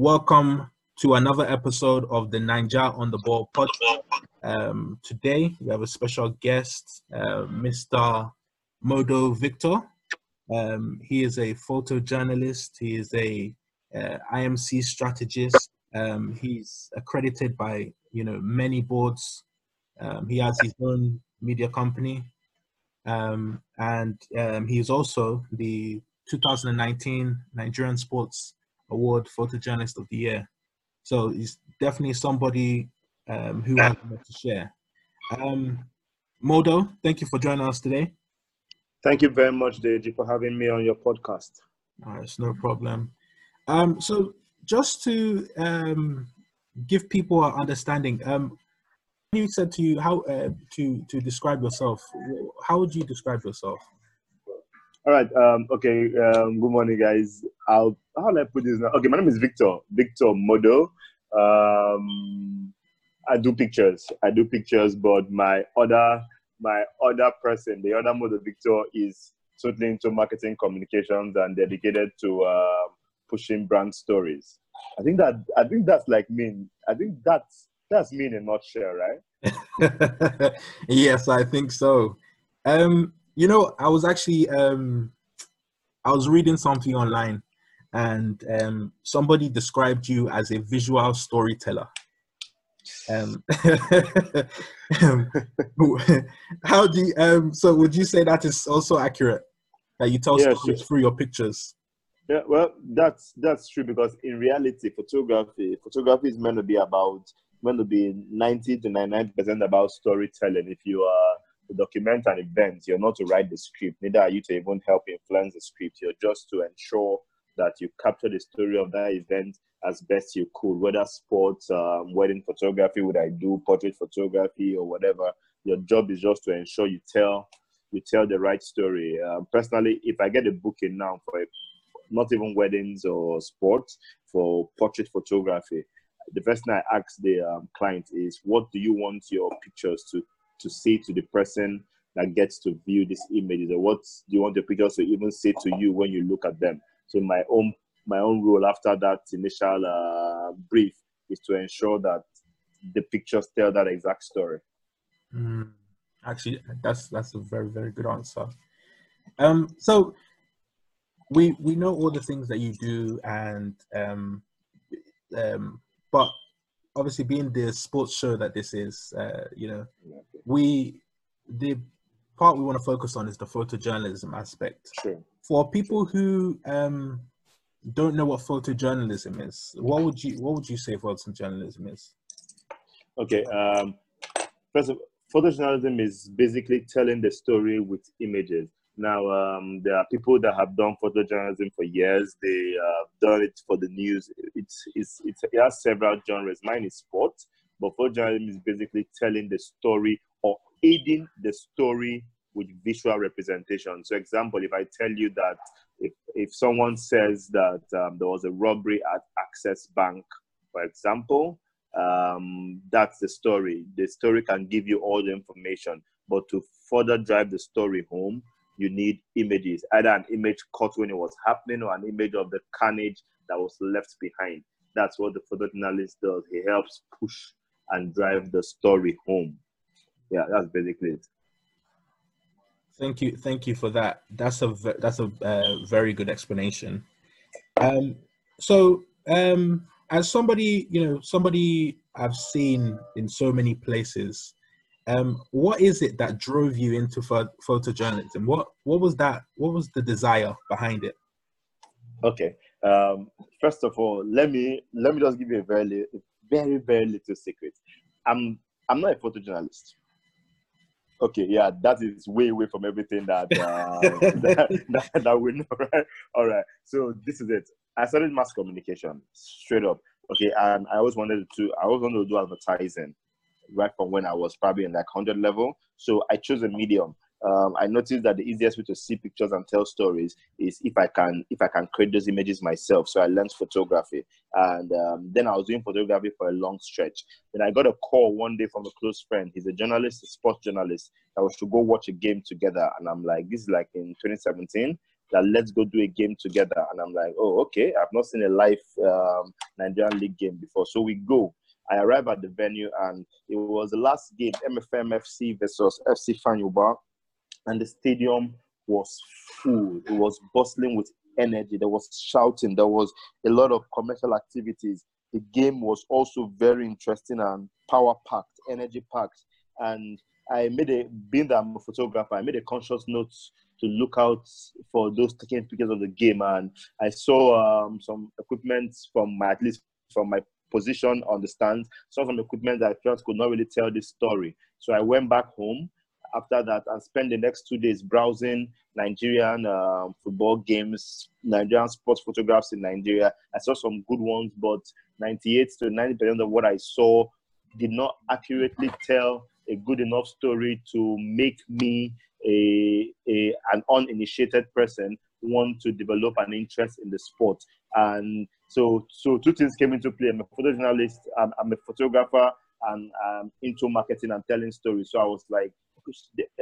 welcome to another episode of the Ninja on the Ball podcast. Um, today we have a special guest, uh, Mr. Modo Victor. Um, he is a photojournalist. He is a uh, IMC strategist. Um, he's accredited by you know many boards. Um, he has his own media company, um, and um, he is also the 2019 Nigerian Sports Award Photojournalist of the Year. So he's definitely somebody um, who a lot to share. Um, Modo, thank you for joining us today. Thank you very much, Deji, for having me on your podcast. All right, it's no problem. Um, so just to um, give people an understanding, um, you said to you how uh, to to describe yourself. How would you describe yourself? All right. Um, okay. Um, good morning, guys. I'll how do I put this now? Okay, my name is Victor. Victor Modo. Um, I do pictures. I do pictures, but my other my other person, the other Modo Victor, is totally into marketing communications and dedicated to uh, pushing brand stories. I think that I think that's like me. I think that's that's me in a nutshell, right? yes, I think so. Um, you know, I was actually um, I was reading something online, and um, somebody described you as a visual storyteller. Um, how do you, um, so? Would you say that is also accurate? That you tell yeah, stories sure. through your pictures? Yeah, well, that's that's true because in reality, photography photography is meant to be about meant to be ninety to ninety nine percent about storytelling. If you are to document an event, you're not to write the script, neither are you to even help influence the script. You're just to ensure that you capture the story of that event as best you could, whether sports, um, wedding photography, would I do portrait photography or whatever. Your job is just to ensure you tell you tell the right story. Um, personally, if I get a booking now for a not even weddings or sports, for portrait photography. The first thing I ask the um, client is, what do you want your pictures to, to say to the person that gets to view these images? Or what do you want the pictures to even say to you when you look at them? So my own my own role after that initial uh, brief is to ensure that the pictures tell that exact story. Mm, actually, that's that's a very very good answer. Um, so we we know all the things that you do, and um, um, but obviously being the sports show that this is, uh, you know, we the part we want to focus on is the photojournalism aspect. Sure. For people who um, don't know what photojournalism is, what would you what would you say photojournalism is? Okay. Um, first of photojournalism is basically telling the story with images. Now, um, there are people that have done photojournalism for years. They have done it for the news. It's, it's, it's, it has several genres. Mine is sport, but photojournalism is basically telling the story or aiding the story with visual representation. So, example, if I tell you that if, if someone says that um, there was a robbery at Access Bank, for example, um, that's the story. The story can give you all the information, but to further drive the story home, you need images, either an image caught when it was happening or an image of the carnage that was left behind. That's what the photojournalist does. He helps push and drive the story home. Yeah, that's basically it. Thank you, thank you for that. That's a that's a uh, very good explanation. Um, so, um, as somebody you know, somebody I've seen in so many places, um, what is it that drove you into photojournalism? What what was that? What was the desire behind it? Okay. Um, first of all, let me let me just give you a very very very little secret. I'm I'm not a photojournalist. Okay, yeah, that is way away from everything that, uh, that, that, that we know, right? All right. So this is it. I studied mass communication straight up. Okay, and I always wanted to. I always wanted to do advertising right from when I was probably in like 100 level. So I chose a medium. Um, I noticed that the easiest way to see pictures and tell stories is if I can if I can create those images myself. So I learned photography, and um, then I was doing photography for a long stretch. Then I got a call one day from a close friend. He's a journalist, a sports journalist. That was to go watch a game together, and I'm like, this is like in 2017. that let's go do a game together. And I'm like, oh, okay. I've not seen a live um, Nigerian league game before. So we go. I arrive at the venue and it was the last game, MFM FC versus FC Ifeanyi Ubah, and the stadium was full. It was bustling with energy. There was shouting. There was a lot of commercial activities. The game was also very interesting and power packed, energy packed. And I made a, being that I'm a photographer, I made a conscious note to look out for those taking pictures of the game. And I saw um, some equipment from my, at least from my position on the stands, saw some equipment that I felt could not really tell this story. So I went back home after that and spent the next two days browsing Nigerian um, football games, Nigerian sports photographs in Nigeria. I saw some good ones, but 98 to 90% of what I saw did not accurately tell a good enough story to make me a, a an uninitiated person want to develop an interest in the sport. And so, so two things came into play. I'm a photojournalist, I'm, I'm a photographer, and I'm into marketing and telling stories. So I was like,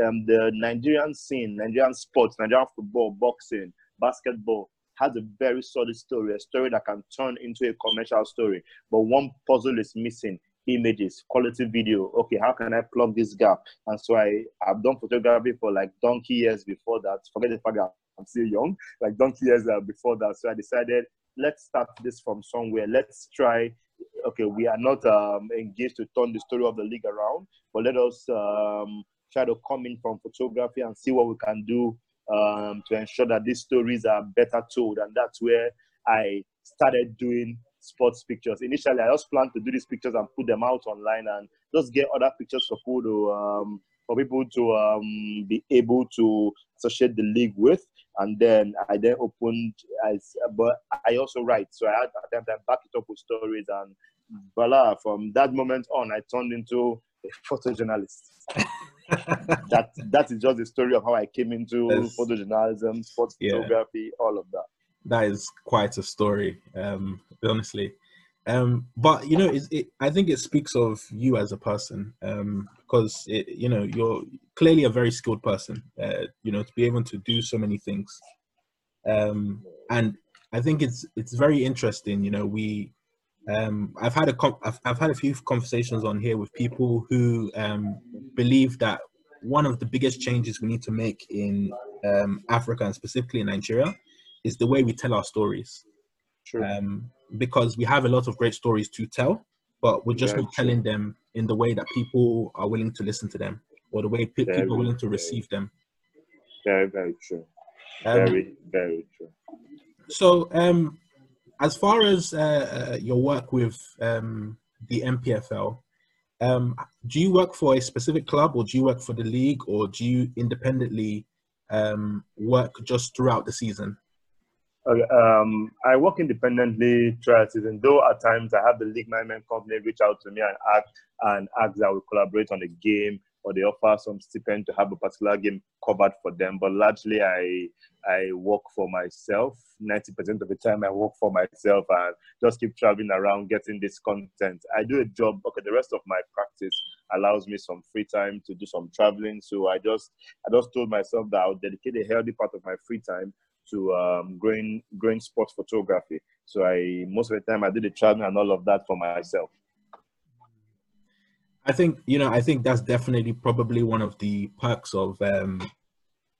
um, the Nigerian scene, Nigerian sports, Nigerian football, boxing, basketball has a very solid story, a story that can turn into a commercial story. But one puzzle is missing images, quality video. Okay, how can I plug this gap? And so I, I've done photography for like donkey years before that. Forget the fact that I'm still young, like donkey years uh, before that. So I decided, let's start this from somewhere. Let's try okay, we are not um, engaged to turn the story of the league around, but let us um, try to come in from photography and see what we can do um, to ensure that these stories are better told. And that's where I started doing sports pictures. Initially, I just planned to do these pictures and put them out online and just get other pictures for people to um, for people to um, be able to associate the league with. And then I then opened as, but I also write, so I had to back it up with stories and voila. From that moment on, I turned into a photojournalist. that that is just the story of how I came into yes. photojournalism, sports yeah. photography, all of that. That is quite a story, um, honestly. Um, but you know, it, I think it speaks of you as a person because um, you know you're clearly a very skilled person. Uh, you know, to be able to do so many things, um, and I think it's it's very interesting. You know, we um, I've had a I've, I've had a few conversations on here with people who um, believe that one of the biggest changes we need to make in um, Africa and specifically in Nigeria is the way we tell our stories. Um, because we have a lot of great stories to tell, but we're just not telling them in the way that people are willing to listen to them or the way pe- very, people are willing to receive them. Very, very true. Um, very, very true. So, um, as far as uh, uh, your work with um, the NPFL, um, do you work for a specific club or do you work for the league or do you independently um, work just throughout the season? Okay, um, I work independently throughout the season, though at times I have the league management company reach out to me and ask and ask that we collaborate on a game or they offer some stipend to have a particular game covered for them. But largely, I I work for myself. Ninety percent of the time, I work for myself and just keep traveling around getting this content. I do a job. Okay, the rest of my practice allows me some free time to do some traveling. So I just I just told myself that I'll dedicate a healthy part of my free time to um, growing growing sports photography. So I most of the time I do the traveling and all of that for myself. I think you know. I think that's definitely probably one of the perks of um,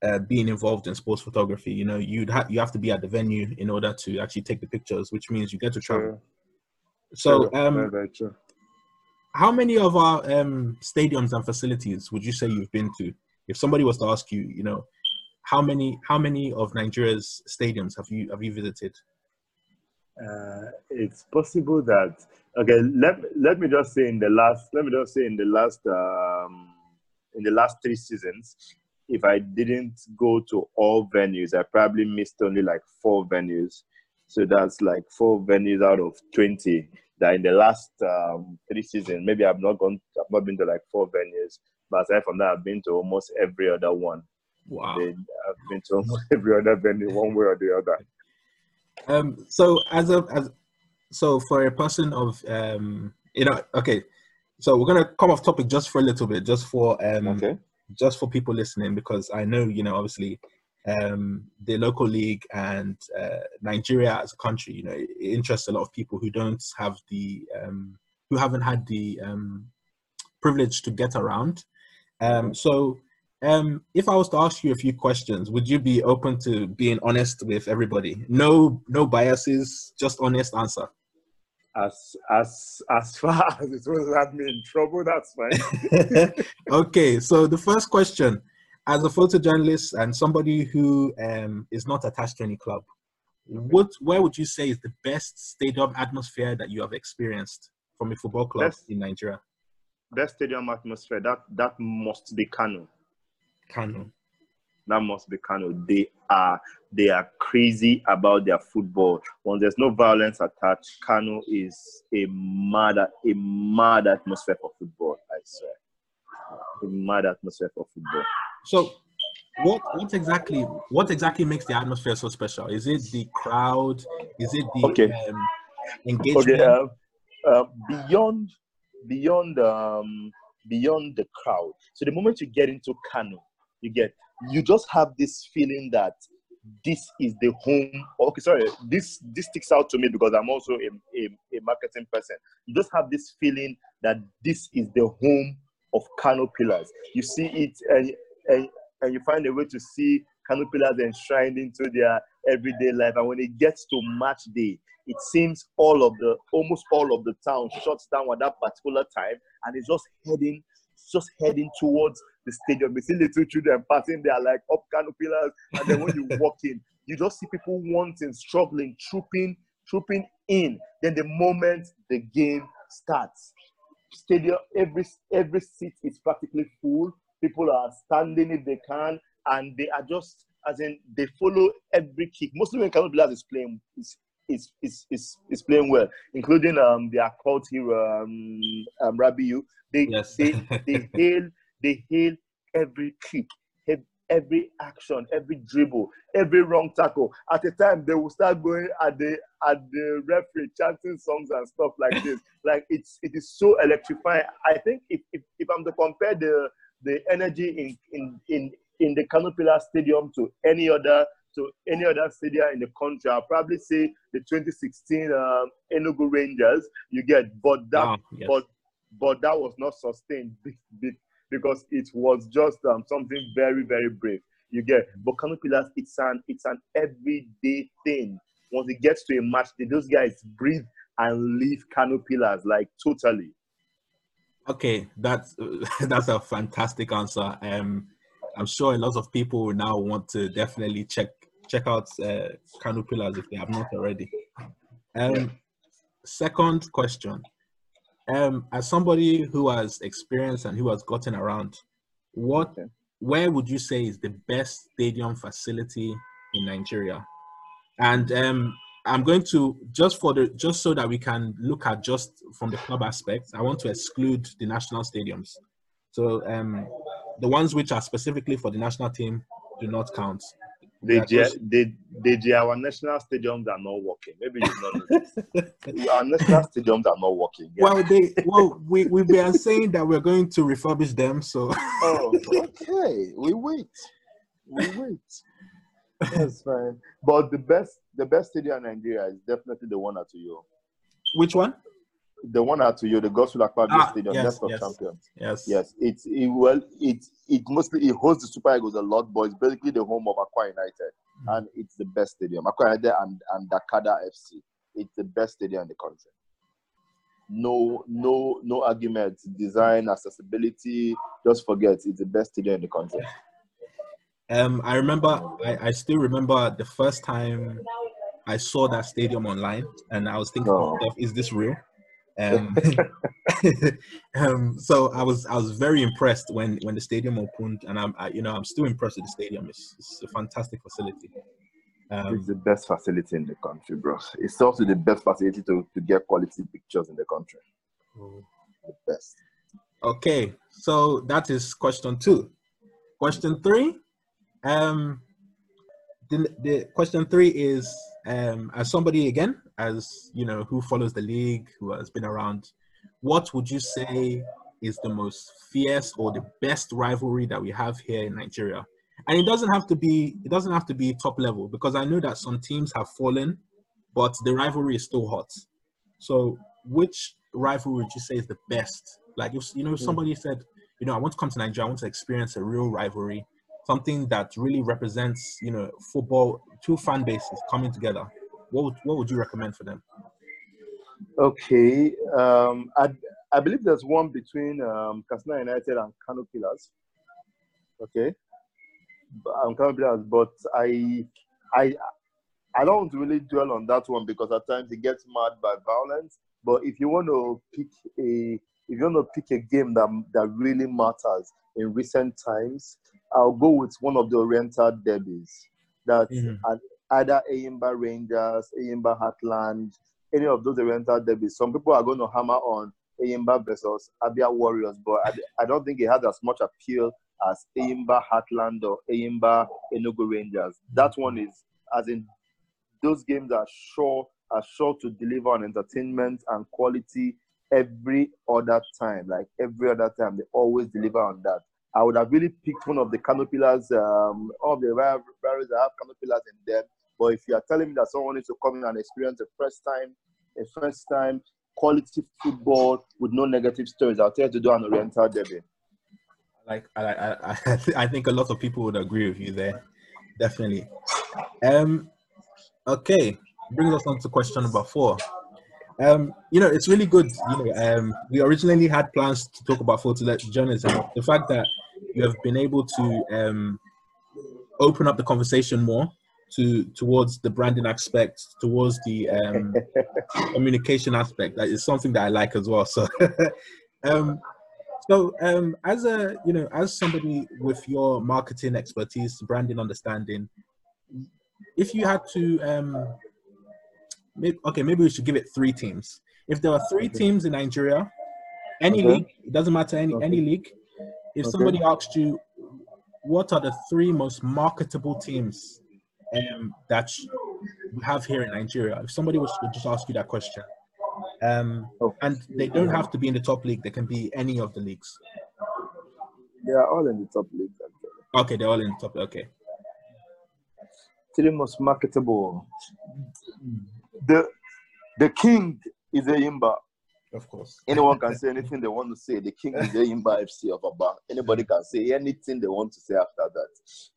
uh, being involved in sports photography. You know, you'd have you have to be at the venue in order to actually take the pictures, which means you get to travel. So, um, very, very how many of our um, stadiums and facilities would you say you've been to? If somebody was to ask you, you know, how many how many of Nigeria's stadiums have you have you visited? Uh, it's possible that okay let, let me just say in the last let me just say in the last um, in the last three seasons if i didn't go to all venues i probably missed only like four venues. So that's like four venues out of 20 that in the last um, three seasons maybe i've not gone i've not been to like four venues. But aside from that i've been to almost every other one. Wow. I've been to almost every other venue one way or the other. Um, so as a as so for a person of um, you know, okay, so we're gonna come off topic just for a little bit, just for um, okay. just for people listening, because I know you know obviously um, the local league and uh, Nigeria as a country. You know, it, interests a lot of people who don't have the um, who haven't had the um, privilege to get around. Um, so, um, if I was to ask you a few questions, would you be open to being honest with everybody? No, no biases, just honest answer. As as as far as it won't have me in trouble, that's fine. okay, so the first question as a photojournalist and somebody who um, is not attached to any club, what where would you say is the best stadium atmosphere that you have experienced from a football club best, in Nigeria? Best stadium atmosphere that that must be Kano. Kano. That must be Kano. They are they are crazy about their football. When there's no violence attached, Kano is a mad a mad atmosphere for football. I swear, a mad atmosphere for football. So, what what exactly what exactly makes the atmosphere so special? Is it the crowd? Is it the okay. um, engagement? Okay, uh, uh, beyond beyond um, beyond the crowd. So the moment you get into Kano, you get you just have this feeling that this is the home. Okay, sorry, this this sticks out to me because I'm also a, a, a marketing person. You just have this feeling that this is the home of Kano Pillars. You see it and and, and you find a way to see Kano Pillars enshrined into their everyday life. And when it gets to match day, it seems all of the almost all of the town shuts down at that particular time and it's just heading just heading towards the stadium. You see little children passing there like up Kano Pillars, and then when you walk in, you just see people wanting, struggling, trooping, trooping in. Then the moment the game starts, stadium every every seat is practically full people are standing if they can, and they are just as in they follow every kick. Mostly when Kano Pillars is playing is is, is, is, is playing well, including um their cult hero um, um Rabiu. They yes. they they hail they hail every kick, every action, every dribble, every wrong tackle. At a time, they will start going at the at the referee chanting songs and stuff like this. like it's it is so electrifying. I think if if, if I'm to compare the the energy in in in, in the Kano Pillar Stadium to any other to any other stadium in the country. I'll probably say the 2016 um, Enugu Rangers. You get, but that, yes. but but that was not sustained because it was just um, something very very brave. You get, but Kano Pillars, it's an it's an everyday thing. Once it gets to a match, those guys breathe and leave Kano Pillars like totally. Okay, that's that's a fantastic answer. Um, I'm sure a lot of people now want to definitely check check out uh, Kano Pillars if they have not already. Um, second question: um, As somebody who has experienced and who has gotten around, what okay. where would you say is the best stadium facility in Nigeria? And um, I'm going to just for the just so that we can look at just from the club aspect. I want to exclude the national stadiums. So um, the ones which are specifically for the national team do not count. The, the, the, our national stadiums are not working. Maybe you know our national stadiums are not working. Yeah. Well, they well we we've been saying that we're going to refurbish them. So oh, okay, we wait, we wait. That's fine. But the best the best stadium in Nigeria is definitely the one at Uyo. Which one? The one at you, the Godswill Akpabio ah, Stadium, yes, best of yes, champions. Yes. Yes. It's it, well, it it mostly it hosts the Super Eagles a lot, but it's basically the home of Akwa United. Mm-hmm. And it's the best stadium. Akwa United and, and Dakkada FC. It's the best stadium in the country. No, no, no arguments. Design, accessibility, just forget it's the best stadium in the country. Um, I remember, I, I still remember the first time I saw that stadium online, and I was thinking, is this real? Um, um, so I was I was very impressed when when the stadium opened, and I'm I, you know I'm still impressed with the stadium. It's, it's a fantastic facility. Um, it's the best facility in the country, bro. It's also the best facility to, to get quality pictures in the country. Mm. The best. Okay, so that is question two. Question three um, the, the question three is um, as somebody again, as you know, who follows the league, who has been around, what would you say is the most fierce or the best rivalry that we have here in Nigeria? and it doesn't have to be it doesn't have to be top level because I know that some teams have fallen, but the rivalry is still hot. So, which rivalry would you say is the best? Like, if you know, if hmm. somebody said, you know, I want to come to Nigeria, I want to experience a real rivalry, something that really represents, you know, football, two fan bases coming together. What would what would you recommend for them? Okay, um, I I believe there's one between um, Katsina United and Kano Pillars. Okay, um, Kano Pillars, but I I I don't really dwell on that one because at times it gets mad by violence. But if you want to pick a if you want to pick a game that that really matters in recent times, I'll go with one of the Oriental derbies. That mm-hmm. Either Enyimba Rangers, Enyimba Heartland, any of those Oriental derbies. Some people are going to hammer on Enyimba versus Abia Warriors, but I, I don't think it has as much appeal as Enyimba Heartland or Enyimba Enugu Rangers. That one is, as in, those games are sure are sure to deliver on entertainment and quality every other time. Like every other time, they always deliver on that. I would have really picked one of the Kano Pillars, um, all of the rivalries that have Kano Pillars in them. But if you are telling me that someone needs to come in and experience a first time, a first time quality football with no negative stories, I'll tell you to do an Oriental derby. Like I, I, I, I think a lot of people would agree with you there, definitely. Um, okay, brings us on to question number four. Um, you know, it's really good. You know, um, we originally had plans to talk about photojournalism. journalism. The fact that you have been able to um, open up the conversation more to towards the branding aspect, towards the um, communication aspect, that is something that I like as well. So, um, so um, as a you know, as somebody with your marketing expertise, branding understanding, if you had to um, maybe, okay, maybe we should give it three teams. If there are three teams in Nigeria, any okay. league, it doesn't matter any okay. any league. If somebody asked you, what are the three most marketable teams um, that we have here in Nigeria? If somebody was to just ask you that question, um, and they don't have to be in the top league; they can be any of the leagues. They are all in the top league. Actually. Okay, they're all in the top. Okay. Three most marketable the the king is Enyimba. Of course. Anyone can say anything they want to say. The king is Enyimba FC of Aba. Anybody can say anything they want to say after that.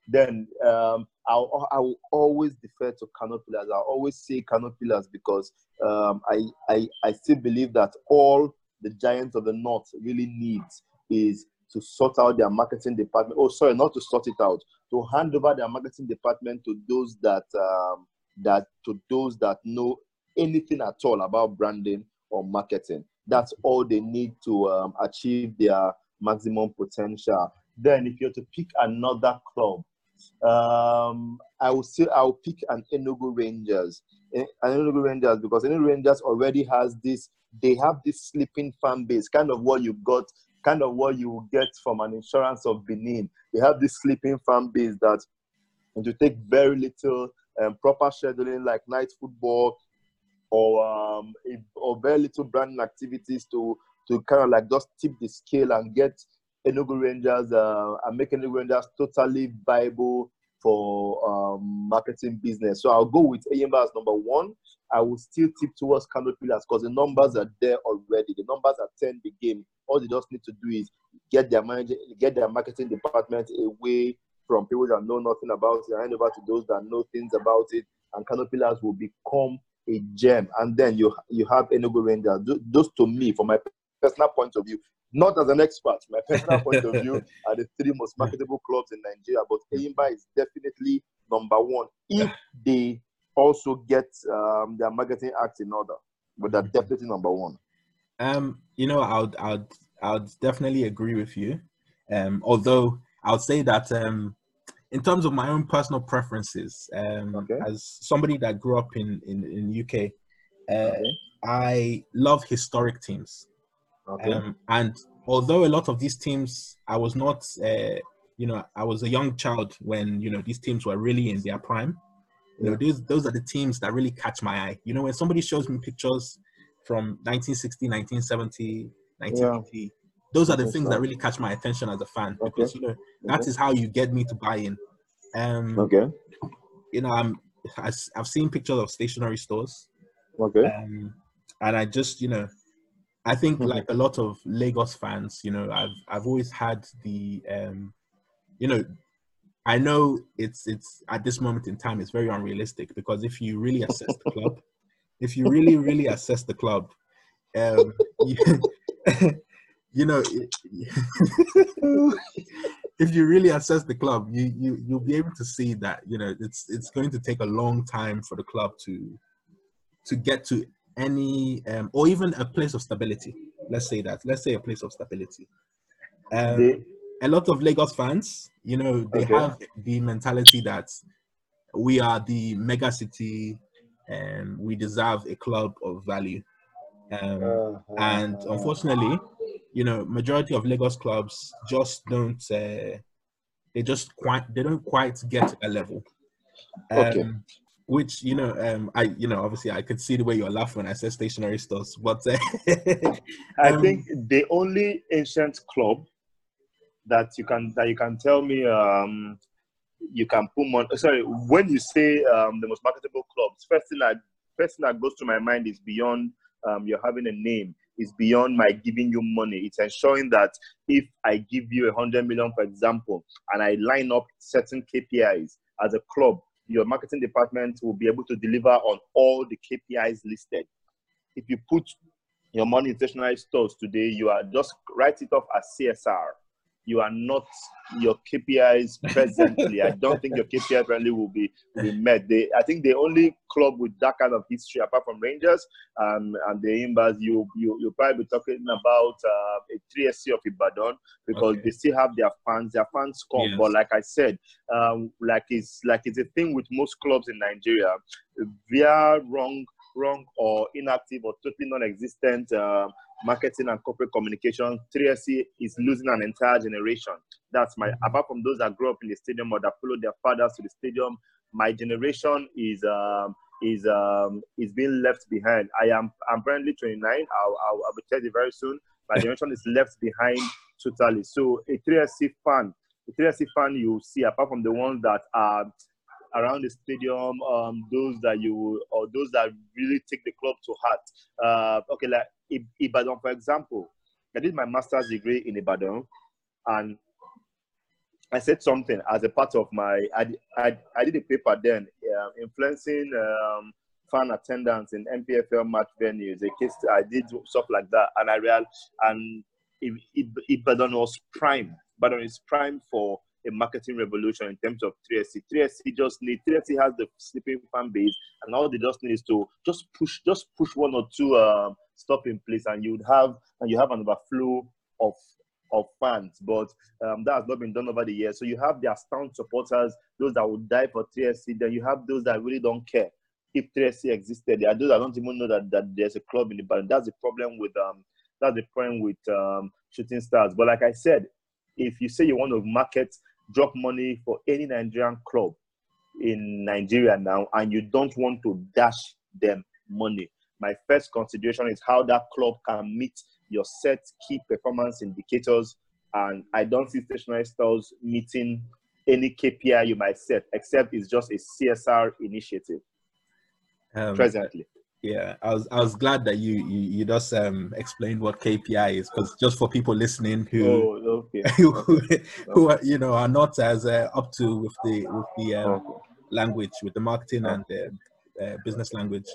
Then um, I'll, I'll always defer to Kano Pillars. I'll always say Kano Pillars because um, I, I, I still believe that all the giants of the north really needs is to sort out their marketing department. Oh, sorry, not to sort it out, to hand over their marketing department to those that um, that to those that know anything at all about branding or marketing. That's all they need to um, achieve their maximum potential. Then, if you're to pick another club, um, I will say I'll pick an Enugu Rangers. An Enugu Rangers because Enugu Rangers already has this. They have this sleeping fan base, kind of what you got, kind of what you get from an insurance of Benin. They have this sleeping fan base that, and to take very little um, proper scheduling like night football or um, or very little branding activities to to kind of like just tip the scale and get Enugu Rangers uh, and make Enugu Rangers totally viable for um, marketing business. So I'll go with Enyimba as number one. I will still tip towards Kano Pillars because the numbers are there already. The numbers are 10 the game. All they just need to do is get their manager, get their marketing department away from people that know nothing about it and hand over to those that know things about it. And Kano Pillars will become a gem. And then you you have Enugu Rangers. Those to me, from my personal point of view, not as an expert, my personal point of view, are the three most marketable clubs in Nigeria. But Enyimba is definitely number one if they also get um, their marketing act in order. But they're definitely number one. Um, you know, I would, I would, I would definitely agree with you. Um, although I would say that um, in terms of my own personal preferences, um, okay. as somebody that grew up in in, in UK, uh, okay. I love historic teams. Okay. Um, and although a lot of these teams, I was not, uh, you know, I was a young child when you know these teams were really in their prime. You know, those those are the teams that really catch my eye. You know, when somebody shows me pictures from 1960, 1970, 1980. Yeah those are the things that really catch my attention as a fan because you know that is how you get me to buy in Um, Okay. you know, I'm I, have seen pictures of stationery stores, Okay. um, and I just you know, I think Mhm. like a lot of Lagos fans, you know, I've I've always had the um, you know, I know it's it's at this moment in time it's very unrealistic because if you really assess the club, if you really really assess the club, um, you, you know, if you really assess the club, you you you'll be able to see that you know it's it's going to take a long time for the club to to get to any um, or even a place of stability. Let's say that. Let's say a place of stability. Um, a lot of Lagos fans, you know, they Okay. have the mentality that we are the mega city and we deserve a club of value. Um, Uh-huh. and unfortunately, you know, majority of Lagos clubs just don't. Uh, they just quite. They don't quite get to that level. Um, Okay. Which you know, um, I you know, obviously, I could see the way you're laughing when I said Stationery Stores, but uh, I um, think the only ancient club that you can that you can tell me um you can put on sorry when you say um the most marketable clubs first thing that first thing that goes to my mind is beyond um you're having a name is beyond my giving you money it's ensuring that if i give you a hundred million for example and i line up certain kpis as a club your marketing department will be able to deliver on all the kpis listed if you put your money in Stationery Stores today, you are just write it off as CSR. You are not your KPIs presently. I don't think your KPI presently will be will be met. They, I think the only club with that kind of history, apart from Rangers um, and the Imbas, you you you probably be talking about uh, a 3SC of Ibadan because Okay. they still have their fans. Their fans come, Yes. but like I said, um, like it's like it's a thing with most clubs in Nigeria. They are wrong wrong or inactive or totally non-existent uh, marketing and corporate communication, 3SC is losing an entire generation. That's my apart from those that grew up in the stadium or that followed their fathers to the stadium, my generation is um, is um, is being left behind. I am I'm currently 29. I'll I'll, I'll be 30 very soon. My generation is left behind totally. So a 3SC fan, a 3SC fan you see apart from the ones that are around the stadium, um, those that you or those that really take the club to heart. Uh, okay, like Ibadan, for example, I did my master's degree in Ibadan, and I said something as a part of my. I, I, I did a paper then, uh, influencing um, fan attendance in NPFL match venues. A case I did stuff like that, and I real and Ibadan was prime. Ibadan is prime for a marketing revolution in terms of 3SC. 3SC just need 3SC has the sleeping fan base, and all they just need is to just push, just push one or two um, stop in place, and you would have and you have an overflow of of fans. But um, that has not been done over the years. So you have their staunch supporters, those that would die for 3SC. Then you have those that really don't care if 3SC existed. There are those that don't even know that, that there's a club in Ibadan. That's the problem with um that's the problem with um, shooting stars. But like I said, if you say you want to market drop money for any Nigerian club in Nigeria now, and you don't want to dash them money, my first consideration is how that club can meet your set key performance indicators. And I don't see Stationery Stores meeting any KPI you might set, except it's just a CSR initiative um, presently. Yeah, I was I was glad that you you, you just um explained what KPI is because just for people listening who Oh, okay. who, who are, you know are not as uh, up to with the with the um, okay. language with the marketing and uh, uh, business language.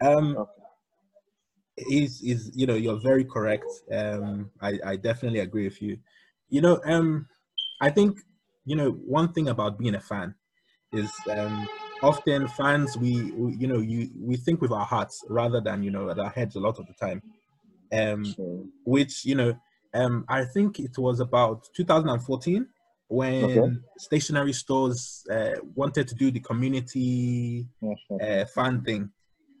Um, is is you know you're very correct. Um, I I definitely agree with you. You know, um, I think you know one thing about being a fan is um often fans we, we you know you we think with our hearts rather than you know with our heads a lot of the time. Um, Mm. which you know um i think it was about 2014 when Okay. Stationery Stores uh, wanted to do the community uh, fan thing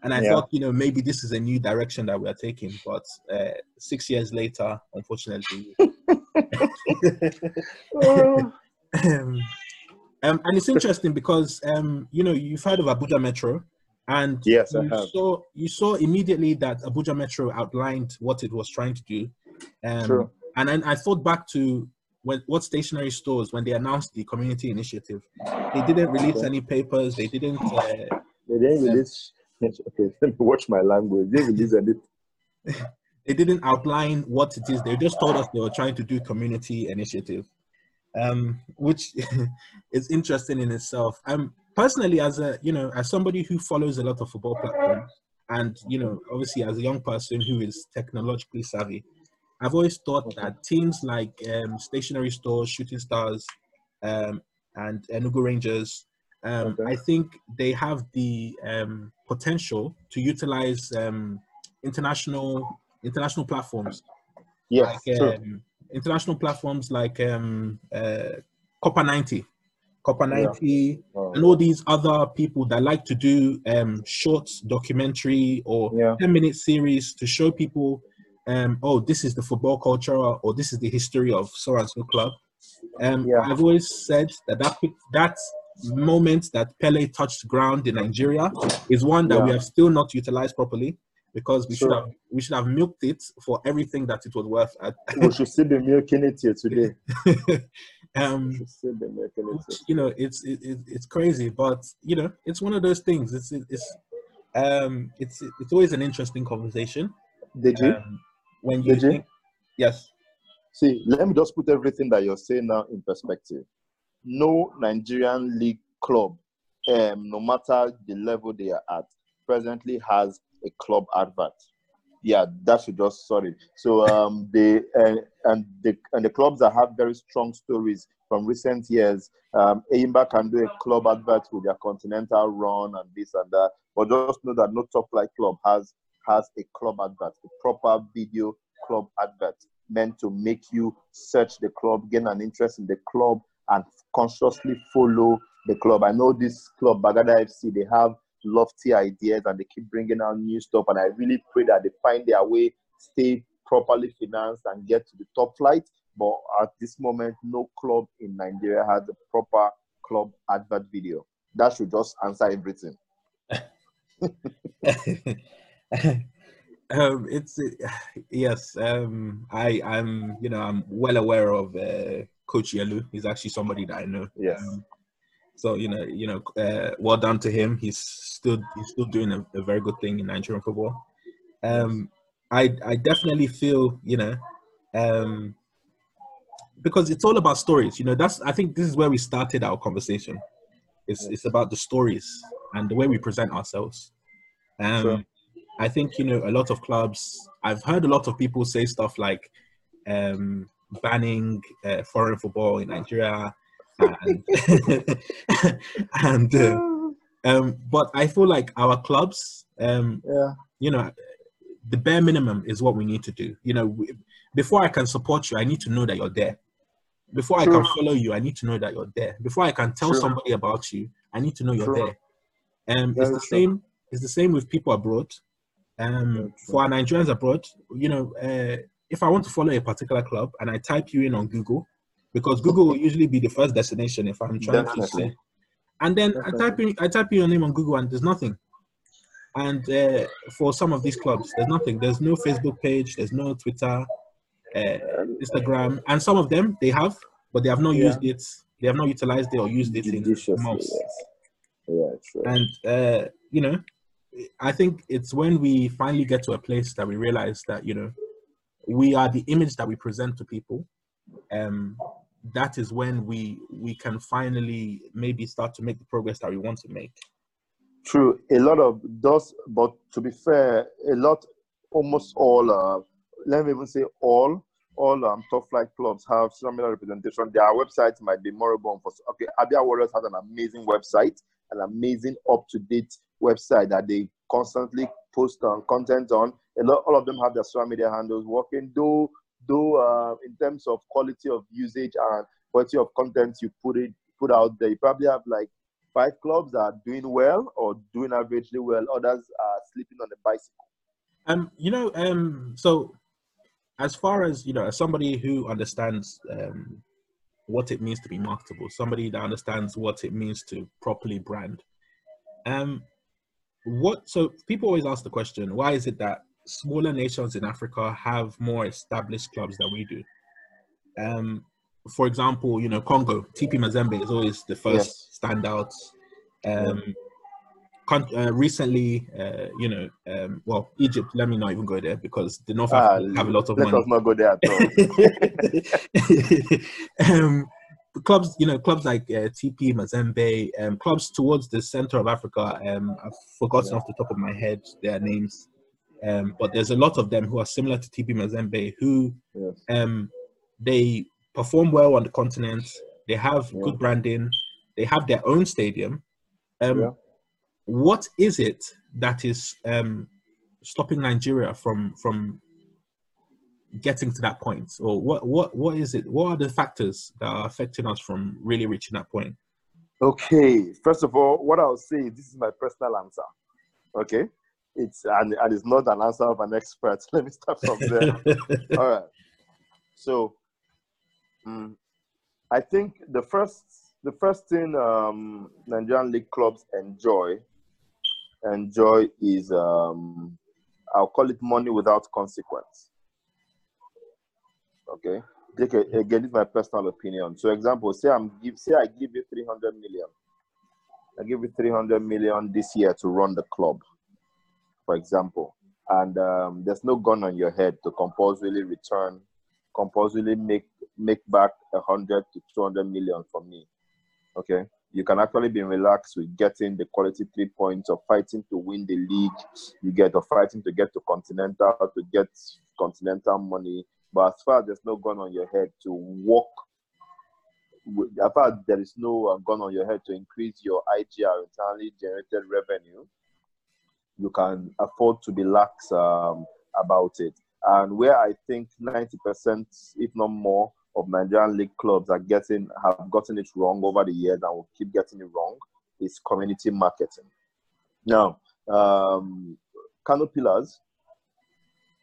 and i Yeah. thought you know maybe this is a new direction that we are taking but uh, six years later unfortunately Oh, um, um, and it's interesting because um, you know you've heard of Abuja Metro, and Yes, I you have. saw you saw immediately that Abuja Metro outlined what it was trying to do. Um, True. And then I thought back to when what Stationery Stores when they announced the community initiative, they didn't release any papers. They didn't. Uh, they didn't release. Okay, let me watch my language. They didn't release anything. they didn't outline what it is. They just told us they were trying to do community initiative, um, which is interesting in itself. Um, personally, as a you know, as somebody who follows a lot of football platforms, and you know, obviously as a young person who is technologically savvy, I've always thought that teams like um, Stationery Stores, shooting stars, um, and Enugu Rangers, um, okay. I think they have the um, potential to utilize um, international international platforms. Yes, like, um, international platforms like um, uh, Copa 90, Copa 90, yeah. and all these other people that like to do um, short documentary or yeah. 10 minute series to show people, um, oh, this is the football culture or this is the history of so and so club. Um, yeah. I've always said that that, that moment that Pele touched ground in Nigeria is one that we have still not utilized properly because we should have we should have milked it for everything that it was worth. we should still be milking it here today. um, you know, it's it, it, it's crazy, but you know, it's one of those things. It's it's um, it's it's always an interesting conversation. Did you? Um, when you Did think, you? yes. See, let me just put everything that you're saying now in perspective. No Nigerian league club, um, no matter the level they are at, presently has a club advert. Yeah, that should just sorry. So um, the uh, and the and the clubs that have very strong stories from recent years. Um, Enyimba can do a club advert with their continental run and this and that. But just know that no top flight club has has a club advert, a proper video club advert meant to make you search the club, gain an interest in the club, and consciously follow the club. I know this club, Bagada FC, they have lofty ideas and they keep bringing out new stuff. And I really pray that they find their way, stay properly financed, and get to the top flight. But at this moment, no club in Nigeria has a proper club advert video. That should just answer everything. um, it's uh, yes. Um, I I'm you know I'm well aware of uh, Coach Yelu. He's actually somebody that I know. Yes. Um, so you know, you know, uh, well done to him. He's still he's still doing a, a very good thing in Nigerian football. Um, I I definitely feel you know, um, because it's all about stories. You know, that's I think this is where we started our conversation. It's it's about the stories and the way we present ourselves. Um, sure. I think you know a lot of clubs. I've heard a lot of people say stuff like um, banning uh, foreign football in Nigeria and, uh, um, but I feel like our clubs, um, yeah, you know, the bare minimum is what we need to do. You know, we, before I can support you, I need to know that you're there. Before True. I can follow you, I need to know that you're there. Before I can tell True. somebody about you, I need to know you're True. there. Um, it's the same. It's the same with people abroad. Um, for our Nigerians abroad, you know, uh, if I want to follow a particular club and I type you in on Google, because Google will usually be the first destination if I'm trying Definitely. to say. And then I type in I type in your name on Google and there's nothing. And uh, for some of these clubs, there's nothing. There's no Facebook page. There's no Twitter, uh, Instagram, and some of them they have, but they have not yeah. used it. They have not utilized it or used it in months. Yeah, sure. And uh, you know, I think it's when we finally get to a place that we realize that you know we are the image that we present to people. Um, that is when we we can finally maybe start to make the progress that we want to make. True, a lot of those, but to be fair, a lot, almost all, uh, let me even say all, all um, top flight clubs have similar representation. Their websites might be more born for. Okay, Abia Warriors has an amazing website, an amazing up to date website that they constantly post on content on. A lot, all of them have their social media handles working. Though though uh, in terms of quality of usage and quality of content you put it put out there, you probably have like five clubs are doing well or doing averagely well. Others are sleeping on the bicycle. Um, you know, um, so as far as you know, as somebody who understands um, what it means to be marketable, somebody that understands what it means to properly brand. Um, what so people always ask the question, why is it that smaller nations in Africa have more established clubs than we do. Um, for example, you know, Congo, TP Mazembe is always the first yes. standout. Um, uh, recently, uh, you know, um, well, Egypt. Let me not even go there because the North ah, Africa have a lot of let money. Let us not go there at all. um, clubs, you know, clubs like uh, TP Mazembe, um, clubs towards the center of Africa. Um, I've forgotten yeah. off the top of my head their names, um, but there's a lot of them who are similar to TP Mazembe who, yes. um, they perform well on the continent. They have yeah. good branding. They have their own stadium. Um, yeah. What is it that is um, stopping Nigeria from from getting to that point, or what what what is it? What are the factors that are affecting us from really reaching that point? Okay, first of all, what I'll say this is my personal answer. Okay, it's and, and it's not an answer of an expert. Let me start from there. all right. So, um, I think the first the first thing um, Nigerian league clubs enjoy enjoy is um, I'll call it money without consequence. Okay. Again, it's my personal opinion. So, example, say I'm give, say I give you 300 million. I give you 300 million this year to run the club, for example, and um, there's no gun on your head to compulsorily return, compulsorily make make back 100 to 200 million from me. Okay, you can actually be relaxed with getting the quality three points of fighting to win the league. You get of fighting to get to continental to get continental money but as far as there's no gun on your head to walk, as far as there is no uh, gun on your head to increase your IGR, internally generated revenue, you can afford to be lax um, about it. And where I think 90%, if not more, of Nigerian league clubs are getting have gotten it wrong over the years and will keep getting it wrong is community marketing. Now, um, Kano Pillars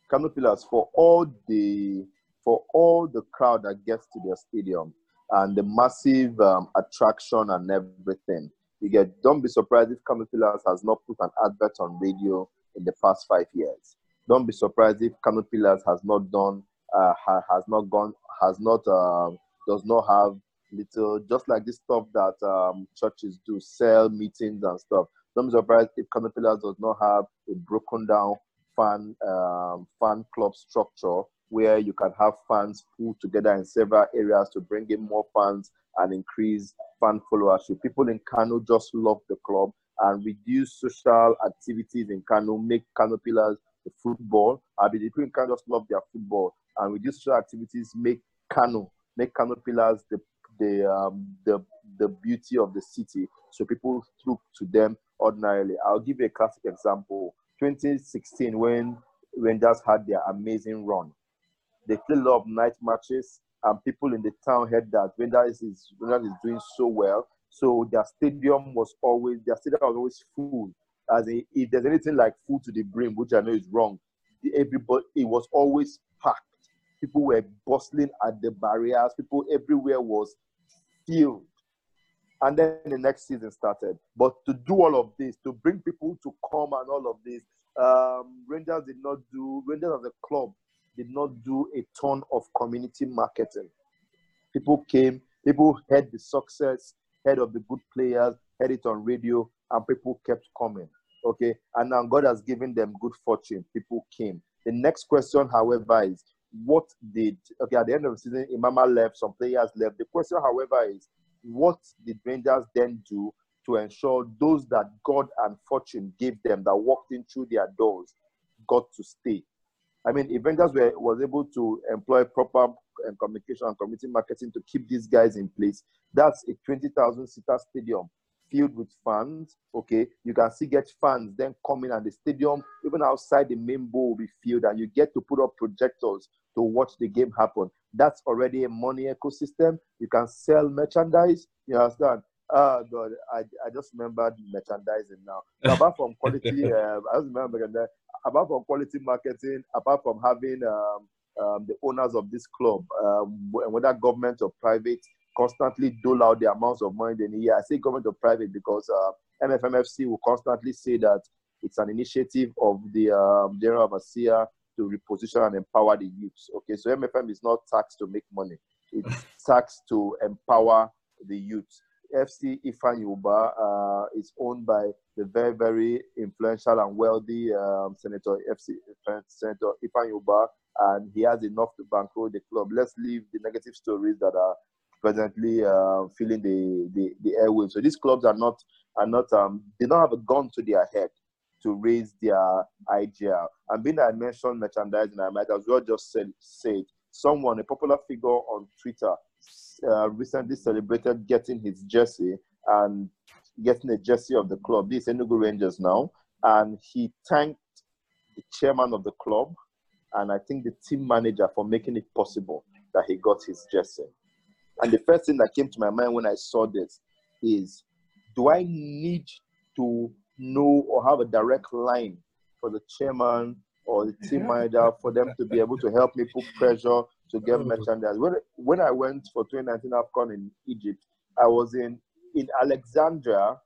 Kano Pillars for all the for all the crowd that gets to their stadium and the massive um, attraction and everything. You get don't be surprised if Kano Pillars has not put an advert on radio in the past five years. Don't be surprised if Kano Pillars has not done uh, has not gone has not uh, does not have little just like this stuff that um, churches do sell meetings and stuff. Don't be surprised if Kano Pillars does not have a broken down fan um, fan club structure where you can have fans pulled together in several areas to bring in more fans and increase fan followership. People in Kano just love the club and reduce social activities in Kano, make Kano Pillars the football. I mean, people in Kano just love their football and reduce social activities, make Kano, make Kano Pillars the the um, the the beauty of the city. So people look to them ordinarily. I'll give you a classic example. 2016 when Rangers had their amazing run. They played a lot of night matches, and people in the town heard that Rangers is Rangers is doing so well. So their stadium was always their stadium was always full. As a, if there's anything like full to the brim, which I know is wrong, everybody it was always packed. People were bustling at the barriers. People everywhere was filled and then the next season started. But to do all of this, to bring people to come and all of this, um, Rangers did not do, Rangers as a club did not do a ton of community marketing. People came, people heard the success, heard of the good players, heard it on radio, and people kept coming. Okay, and now God has given them good fortune. People came. The next question, however, is what did okay at the end of the season, Imama left, some players left. The question, however, is what did Rangers then do to ensure those that God and fortune gave them that walked in through their doors got to stay? I mean, if Rangers were, was able to employ proper um, communication and community marketing to keep these guys in place, that's a 20,000 seater stadium filled with fans. Okay, you can see get fans then coming and the stadium, even outside the main bowl, will be filled, and you get to put up projectors to watch the game happen. That's already a money ecosystem. You can sell merchandise. You understand? Oh God, I, I just remembered merchandising now. So apart from quality, uh, I just remember. Apart from quality marketing, apart from having um, um, the owners of this club, um, whether government or private, constantly dole out the amounts of money they need. I say government or private because uh, MFMFC will constantly say that it's an initiative of the um, General Overseer to reposition and empower the youths. Okay, so MFM is not taxed to make money. it's starts to empower the youth. FC Ifeanyi Ubah uh, is owned by the very, very influential and wealthy um, Senator FC Senator Ifeanyi Ubah, and he has enough to bankroll the club. Let's leave the negative stories that are presently uh, filling the, the, the airwaves. So these clubs are not are not um, they don't have a gun to their head to raise their IGR. And being that I mentioned merchandising, I might as well just say, say someone, a popular figure on Twitter, uh, recently celebrated getting his jersey and getting a jersey of the club. This is Enugu Rangers now. And he thanked the chairman of the club and I think the team manager for making it possible that he got his jersey. And the first thing that came to my mind when I saw this is do I need to know or have a direct line for the chairman or the team manager for them to be able to help me put pressure to get merchandise? When, when I went for 2019 AFCON in Egypt, I was in, in Alexandria,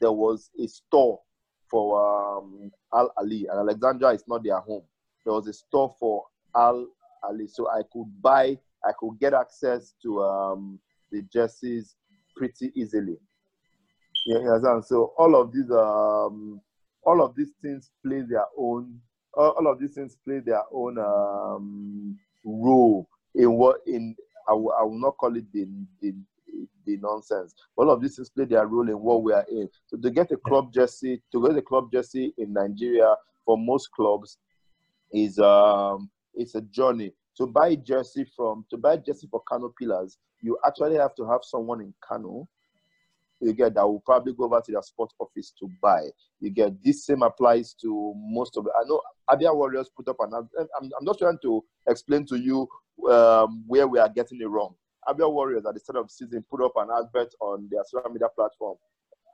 there was a store for um, Al Ahly, and Alexandria is not their home. There was a store for Al Ahly, so I could buy I could get access to um, the jerseys pretty easily. Yeah, understand? So all of these um, all of these things play their own all, of these things play their own um, role in what in I will, not call it the, the the nonsense. All of these things play their role in what we are in. So to get a club jersey, to get a club jersey in Nigeria for most clubs is um it's a journey to buy jersey from to buy jersey for Kano Pillars, you actually have to have someone in Kano. You get that will probably go over to their sports office to buy. You get this same applies to most of it. I know Abia Warriors put up an. I'm, I'm not trying to explain to you um, where we are getting it wrong. Abia Warriors at the start of the season put up an advert on their social media platform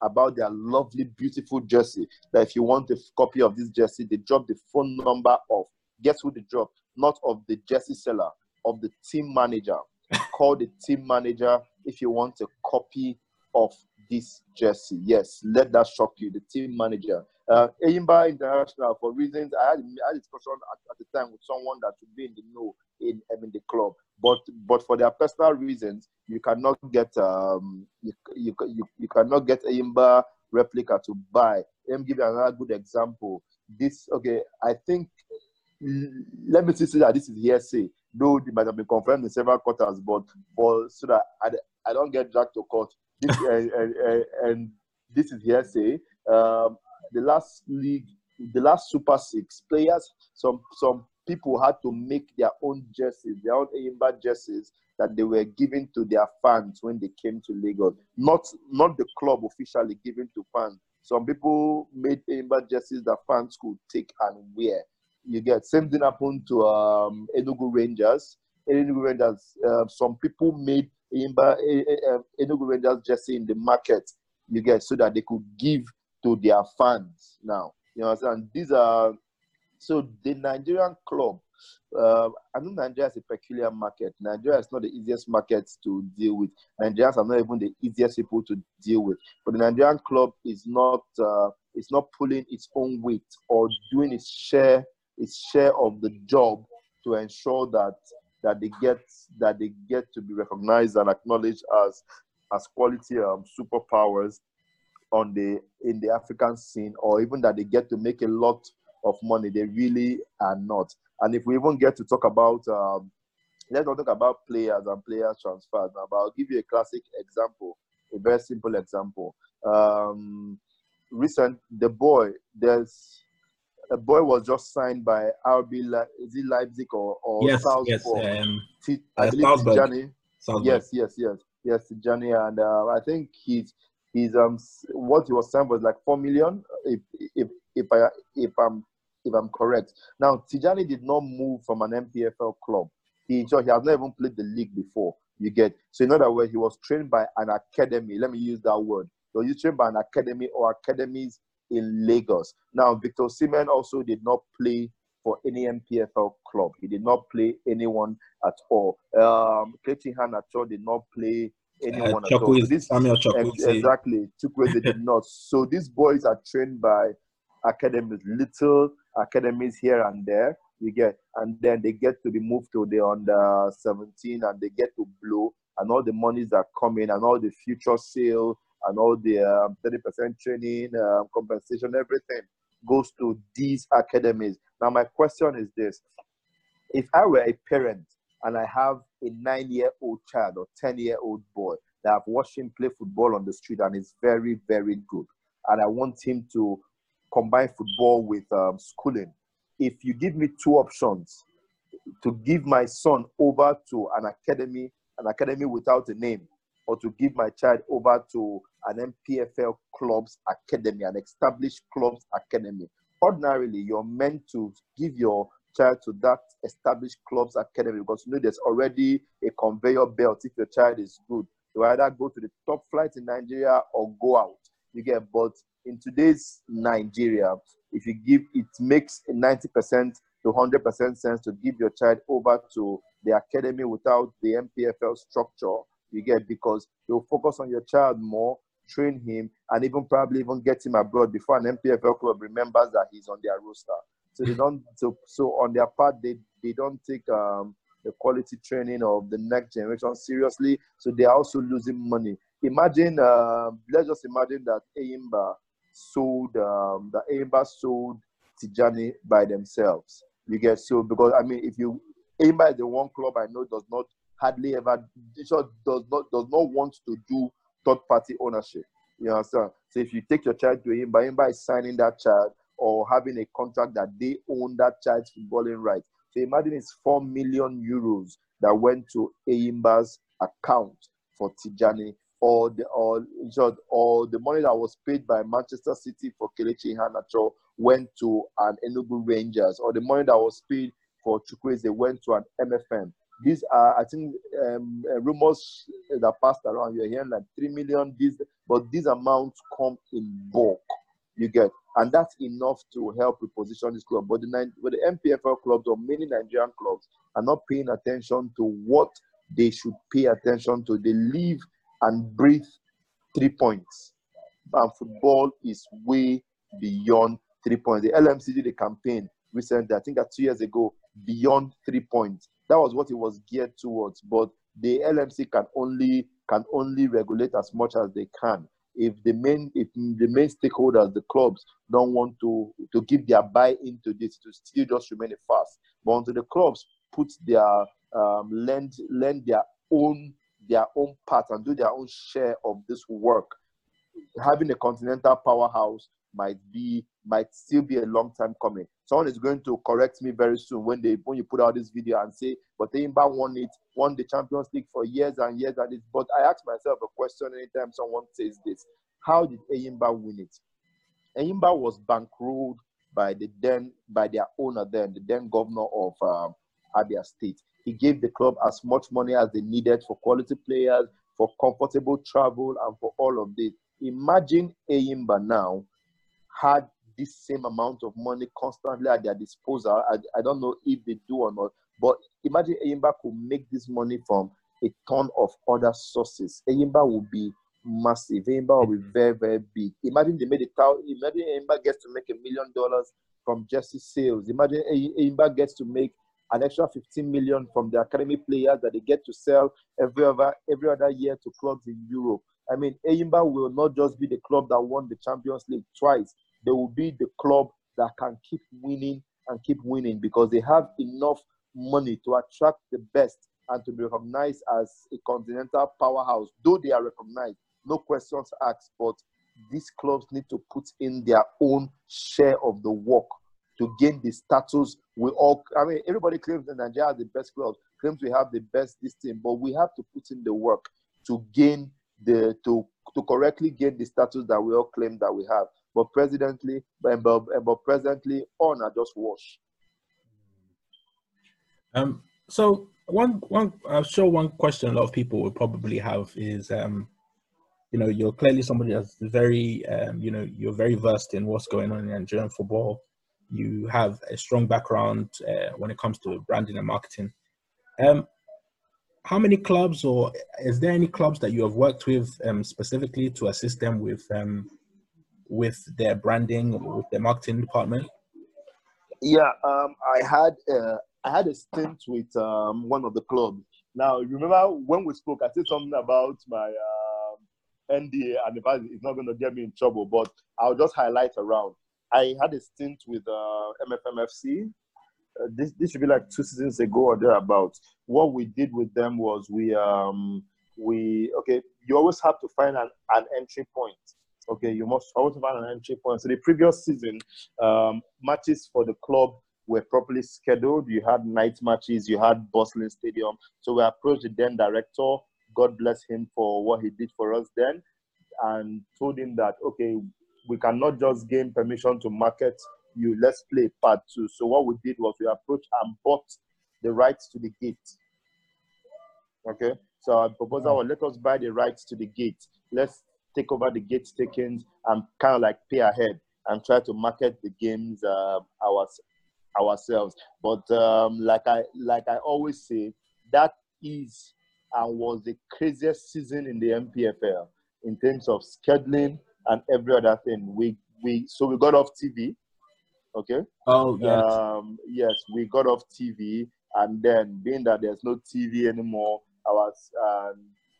about their lovely, beautiful jersey. That if you want a copy of this jersey, they drop the phone number of guess who they drop? not of the jersey seller, of the team manager. Call the team manager if you want a copy of this jersey. Yes, let that shock you. The team manager. Uh, Enyimba International, for reasons, I had, I had a discussion at, at, the time with someone that would be in the know in, in the club. But but for their personal reasons, you cannot get um you, you, you, you cannot get Enyimba replica to buy. Let me give you another good example. This okay, I think let me say that this is hearsay, though it might have been confirmed in several quarters, but for so that I, I don't get dragged to court. This, and, this is hearsay. Um, the last league, the last Super Six players, some some people had to make their own jerseys, their own Enyimba jerseys that they were giving to their fans when they came to Lagos. Not not the club officially giving to fans. Some people made Enyimba jerseys that fans could take and wear you get same thing happened to um, Enugu Rangers. Enugu Rangers, uh, some people made Imba, Enugu Rangers jersey in the market. You get so that they could give to their fans. Now, you know, and these are so the Nigerian club. Uh, I know Nigeria is a peculiar market. Nigeria is not the easiest market to deal with. Nigerians are not even the easiest people to deal with. But the Nigerian club is not uh, it's not pulling its own weight or doing its share its share of the job to ensure that that they get that they get to be recognized and acknowledged as as quality um, superpowers on the in the African scene, or even that they get to make a lot of money. They really are not. And if we even get to talk about, um, let's not talk about players and players transfers. Now, but I'll give you a classic example, a very simple example. Um, recent, the boy, there's a boy was just signed by RB, is it Leipzig or, or yes, Salzburg? Yes, um, T- I uh, believe Salzburg. Tijani. Salzburg. Yes, yes, yes, yes, Tijani, and uh, I think he's he's um what he was signed was like four million, if if if I if I'm if I'm correct. Now Tijani did not move from an NPFL club. He so he has not even played the league before. You get so in other words, he was trained by an academy. Let me use that word. So he's trained by an academy or academies in Lagos. Now, Victor Osimhen also did not play for any NPFL club. He did not play anyone at all. Um, Kelechi Iheanacho did not play anyone uh, at all. So this, Samuel ex- exactly. Chukwueze did not. So these boys are trained by academies, little academies here and there. You get, and then they get to be moved to the under 17 and they get to blow, and all the monies that come in, and all the future sale, and all the um, 30% training, um, compensation, everything goes to these academies. Now, my question is this if I were a parent and I have a nine year old child or 10 year old boy that I've watched him play football on the street and is very, very good, and I want him to combine football with um, schooling, if you give me two options to give my son over to an academy, an academy without a name, or to give my child over to an NPFL club's academy, an established club's academy. Ordinarily, you're meant to give your child to that established club's academy because you know there's already a conveyor belt. If your child is good, you either go to the top flight in Nigeria or go out. You get, but in today's Nigeria, if you give it makes 90% to 100% sense to give your child over to the academy without the NPFL structure. You get because you'll focus on your child more, train him, and even probably even get him abroad before an NPFL club remembers that he's on their roster. So they don't. So, so on their part, they they don't take um, the quality training of the next generation seriously. So they are also losing money. Imagine, uh, let's just imagine that Enyimba sold um, the Enyimba sold Tijani by themselves. You get so because I mean, if you Enyimba is the one club I know does not hardly ever does not does not want to do third party ownership. You understand? So if you take your child to Enyimba, Enyimba is signing that child or having a contract that they own that child's footballing right. So imagine it's four million euros that went to Enyimba's account for Tijani or the or or the money that was paid by Manchester City for Kelechi Iheanacho went to an Enugu Rangers, or the money that was paid for Chukwueze went to an MFM. These are, I think, um, uh, rumors that passed around. You're hearing like three million. These, but these amounts come in bulk. You get, and that's enough to help reposition this club. But the but the NPFL clubs or many Nigerian clubs are not paying attention to what they should pay attention to. They live and breathe three points. And football is way beyond three points. The LMC did a campaign recently, I think two years ago, beyond three points. That was what it was geared towards. But the LMC can only can only regulate as much as they can. If the main if the main stakeholders, the clubs, don't want to to give their buy into this, to still just remain a fast. But until the clubs put their um, lend lend their own their own part and do their own share of this work, having a continental powerhouse might be might still be a long time coming. Someone is going to correct me very soon when they when you put out this video and say, but Enyimba won it, won the Champions League for years and years and this. But I ask myself a question anytime someone says this: How did Enyimba win it? Enyimba was bankrolled by the then by their owner then, the then governor of um, Abia State. He gave the club as much money as they needed for quality players, for comfortable travel, and for all of this. Imagine Enyimba now had this same amount of money constantly at their disposal. I, I don't know if they do or not, but imagine Enyimba could make this money from a ton of other sources. Enyimba would be massive. Enyimba will be very, very big. Imagine they made a thousand. Imagine Enyimba gets to make a million dollars from jersey sales. Imagine Enyimba gets to make an extra 15 million from the academy players that they get to sell every other every other year to clubs in Europe. I mean, Enyimba will not just be the club that won the Champions League twice. They will be the club that can keep winning and keep winning because they have enough money to attract the best and to be recognized as a continental powerhouse. Though they are recognized, no questions asked, but these clubs need to put in their own share of the work to gain the status. We all, I mean, everybody claims that Nigeria has the best clubs, claims we have the best this team, but we have to put in the work to gain the to to correctly gain the status that we all claim that we have. But presently, but, but presently, on are just wash. Um. So one one I'm sure one question a lot of people will probably have is um you know you're clearly somebody that's very um, you know you're very versed in what's going on in Nigerian football you have a strong background uh, when it comes to branding and marketing. Um, how many clubs, or is there any clubs that you have worked with um, specifically to assist them with um, with their branding or with their marketing department? Yeah, um, I had uh, I had a stint with um, one of the clubs. Now, remember when we spoke, I said something about my um, NDA, and the fact it's not going to get me in trouble. But I'll just highlight around. I had a stint with uh, MFMFC. This this should be like two seasons ago or thereabouts. What we did with them was we um we okay. You always have to find an, an entry point. Okay, you must always find an entry point. So the previous season, um, matches for the club were properly scheduled. You had night matches, you had bustling stadium. So we approached the then director. God bless him for what he did for us then, and told him that okay, we cannot just gain permission to market you. Let's play part two. So what we did was we approached and bought the rights to the gate. Okay. So our proposal was let us buy the rights to the gate. Let's take over the gate takings and kind of like pay ahead and try to market the games uh, ours, ourselves. But um, like I like I always say, that is and was the craziest season in the NPFL in terms of scheduling and every other thing. We we so we got off TV. Okay. Oh yes. Um, yes, we got off TV, and then being that there's no TV anymore, I was um,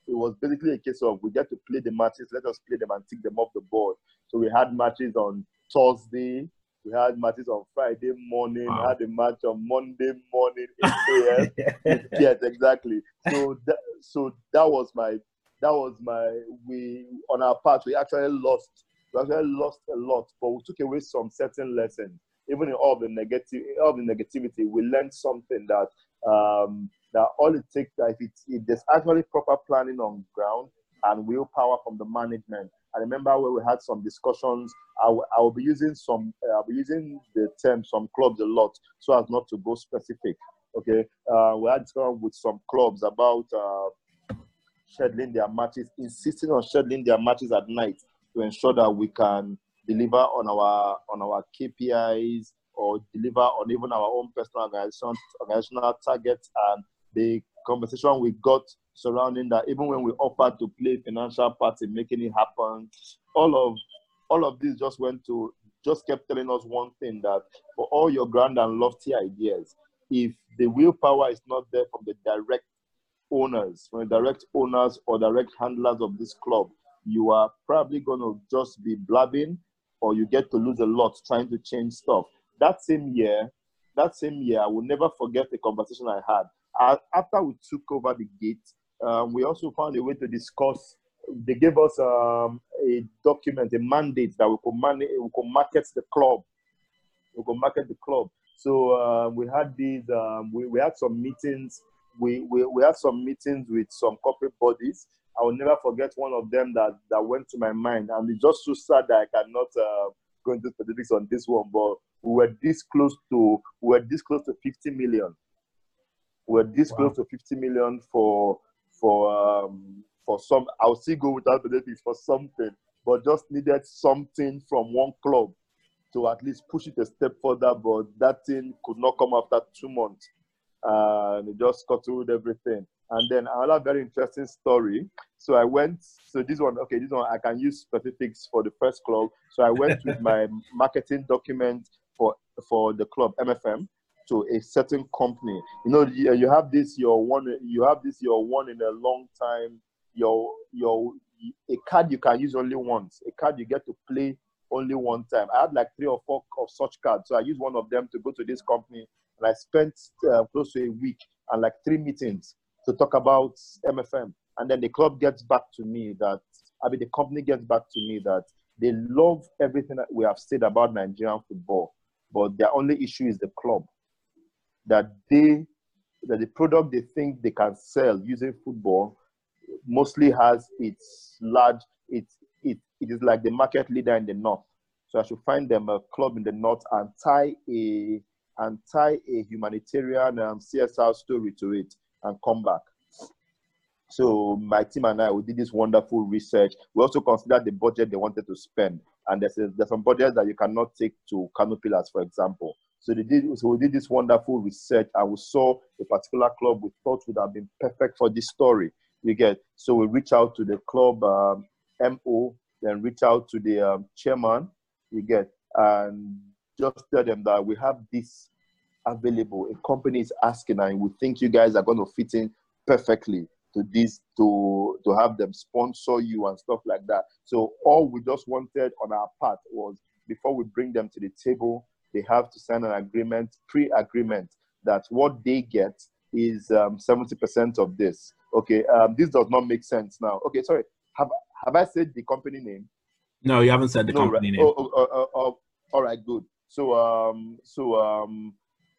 it was basically a case of we get to play the matches, let us play them and take them off the board. So we had matches on Thursday, we had matches on Friday morning, wow. had a match on Monday morning, 8 a.m. yes, exactly. So that, so that was my that was my we on our part we actually lost we actually lost a lot, but we took away some certain lessons. Even in all the negative all the negativity, we learned something that um, that all it takes that if, if there's actually proper planning on ground and willpower from the management. I remember where we had some discussions. I will, will be using some. Uh, I'll be using the term some clubs a lot, so as not to go specific. Okay, uh, we had discussion with some clubs about uh, scheduling their matches, insisting on scheduling their matches at night to ensure that we can deliver on our on our KPIs or deliver on even our own personal organization, organizational targets and the conversation we got surrounding that even when we offered to play financial part in making it happen. All of all of this just went to just kept telling us one thing that for all your grand and lofty ideas if the willpower is not there from the direct owners from the direct owners or direct handlers of this club you are probably going to just be blabbing or you get to lose a lot trying to change stuff that same year that same year i will never forget the conversation i had uh, after we took over the gate, um, we also found a way to discuss. They gave us um, a document, a mandate that we could, we could market the club. We could market the club. So uh, we had these. Um, we, we had some meetings. We, we we had some meetings with some corporate bodies. I will never forget one of them that that went to my mind, and it's just so sad that I cannot uh, go into specifics on this one. But we were this close to we were this close to 50 million We were this wow. close to 50 million for for um, for some. I'll still go without benefits for something, but just needed something from one club to at least push it a step further. But that thing could not come after two months, and it just scuttled everything. And then another very interesting story. So I went. So this one, okay, this one I can use specifics for the first club. So I went with my marketing document for for the club MFM to a certain company. You know, you, you have this your one, you have this your one in a long time. Your your a card you can use only once. A card you get to play only one time. I had like three or four of such cards, so I used one of them to go to this company, and I spent uh, close to a week and like three meetings to talk about MFM. And then the club gets back to me that I mean the company gets back to me that they love everything that we have said about Nigerian football, but their only issue is the club. That they that the product they think they can sell using football mostly has its large it it, it is like the market leader in the north. So i should find them a club in the north and tie a and tie a humanitarian um, csr story to it and come back so my team and i we did this wonderful research we also considered the budget they wanted to spend and there's, a, there's some budgets that you cannot take to Kano Pillars, for example so they did. So we did this wonderful research, and we saw a particular club we thought would have been perfect for this story. You get. So we reach out to the club um, MO, then reach out to the um, chairman. You get, and just tell them that we have this available. A company is asking, and we think you guys are going to fit in perfectly to this to to have them sponsor you and stuff like that. So all we just wanted on our part was before we bring them to the table, they have to sign an agreement, pre-agreement that what they get is um, 70% of this. Okay, um, this does not make sense now. Okay, sorry. Have have I said the company name? No, you haven't said the no, company right. name. Oh, oh, oh, oh, all right, good. So um, so um,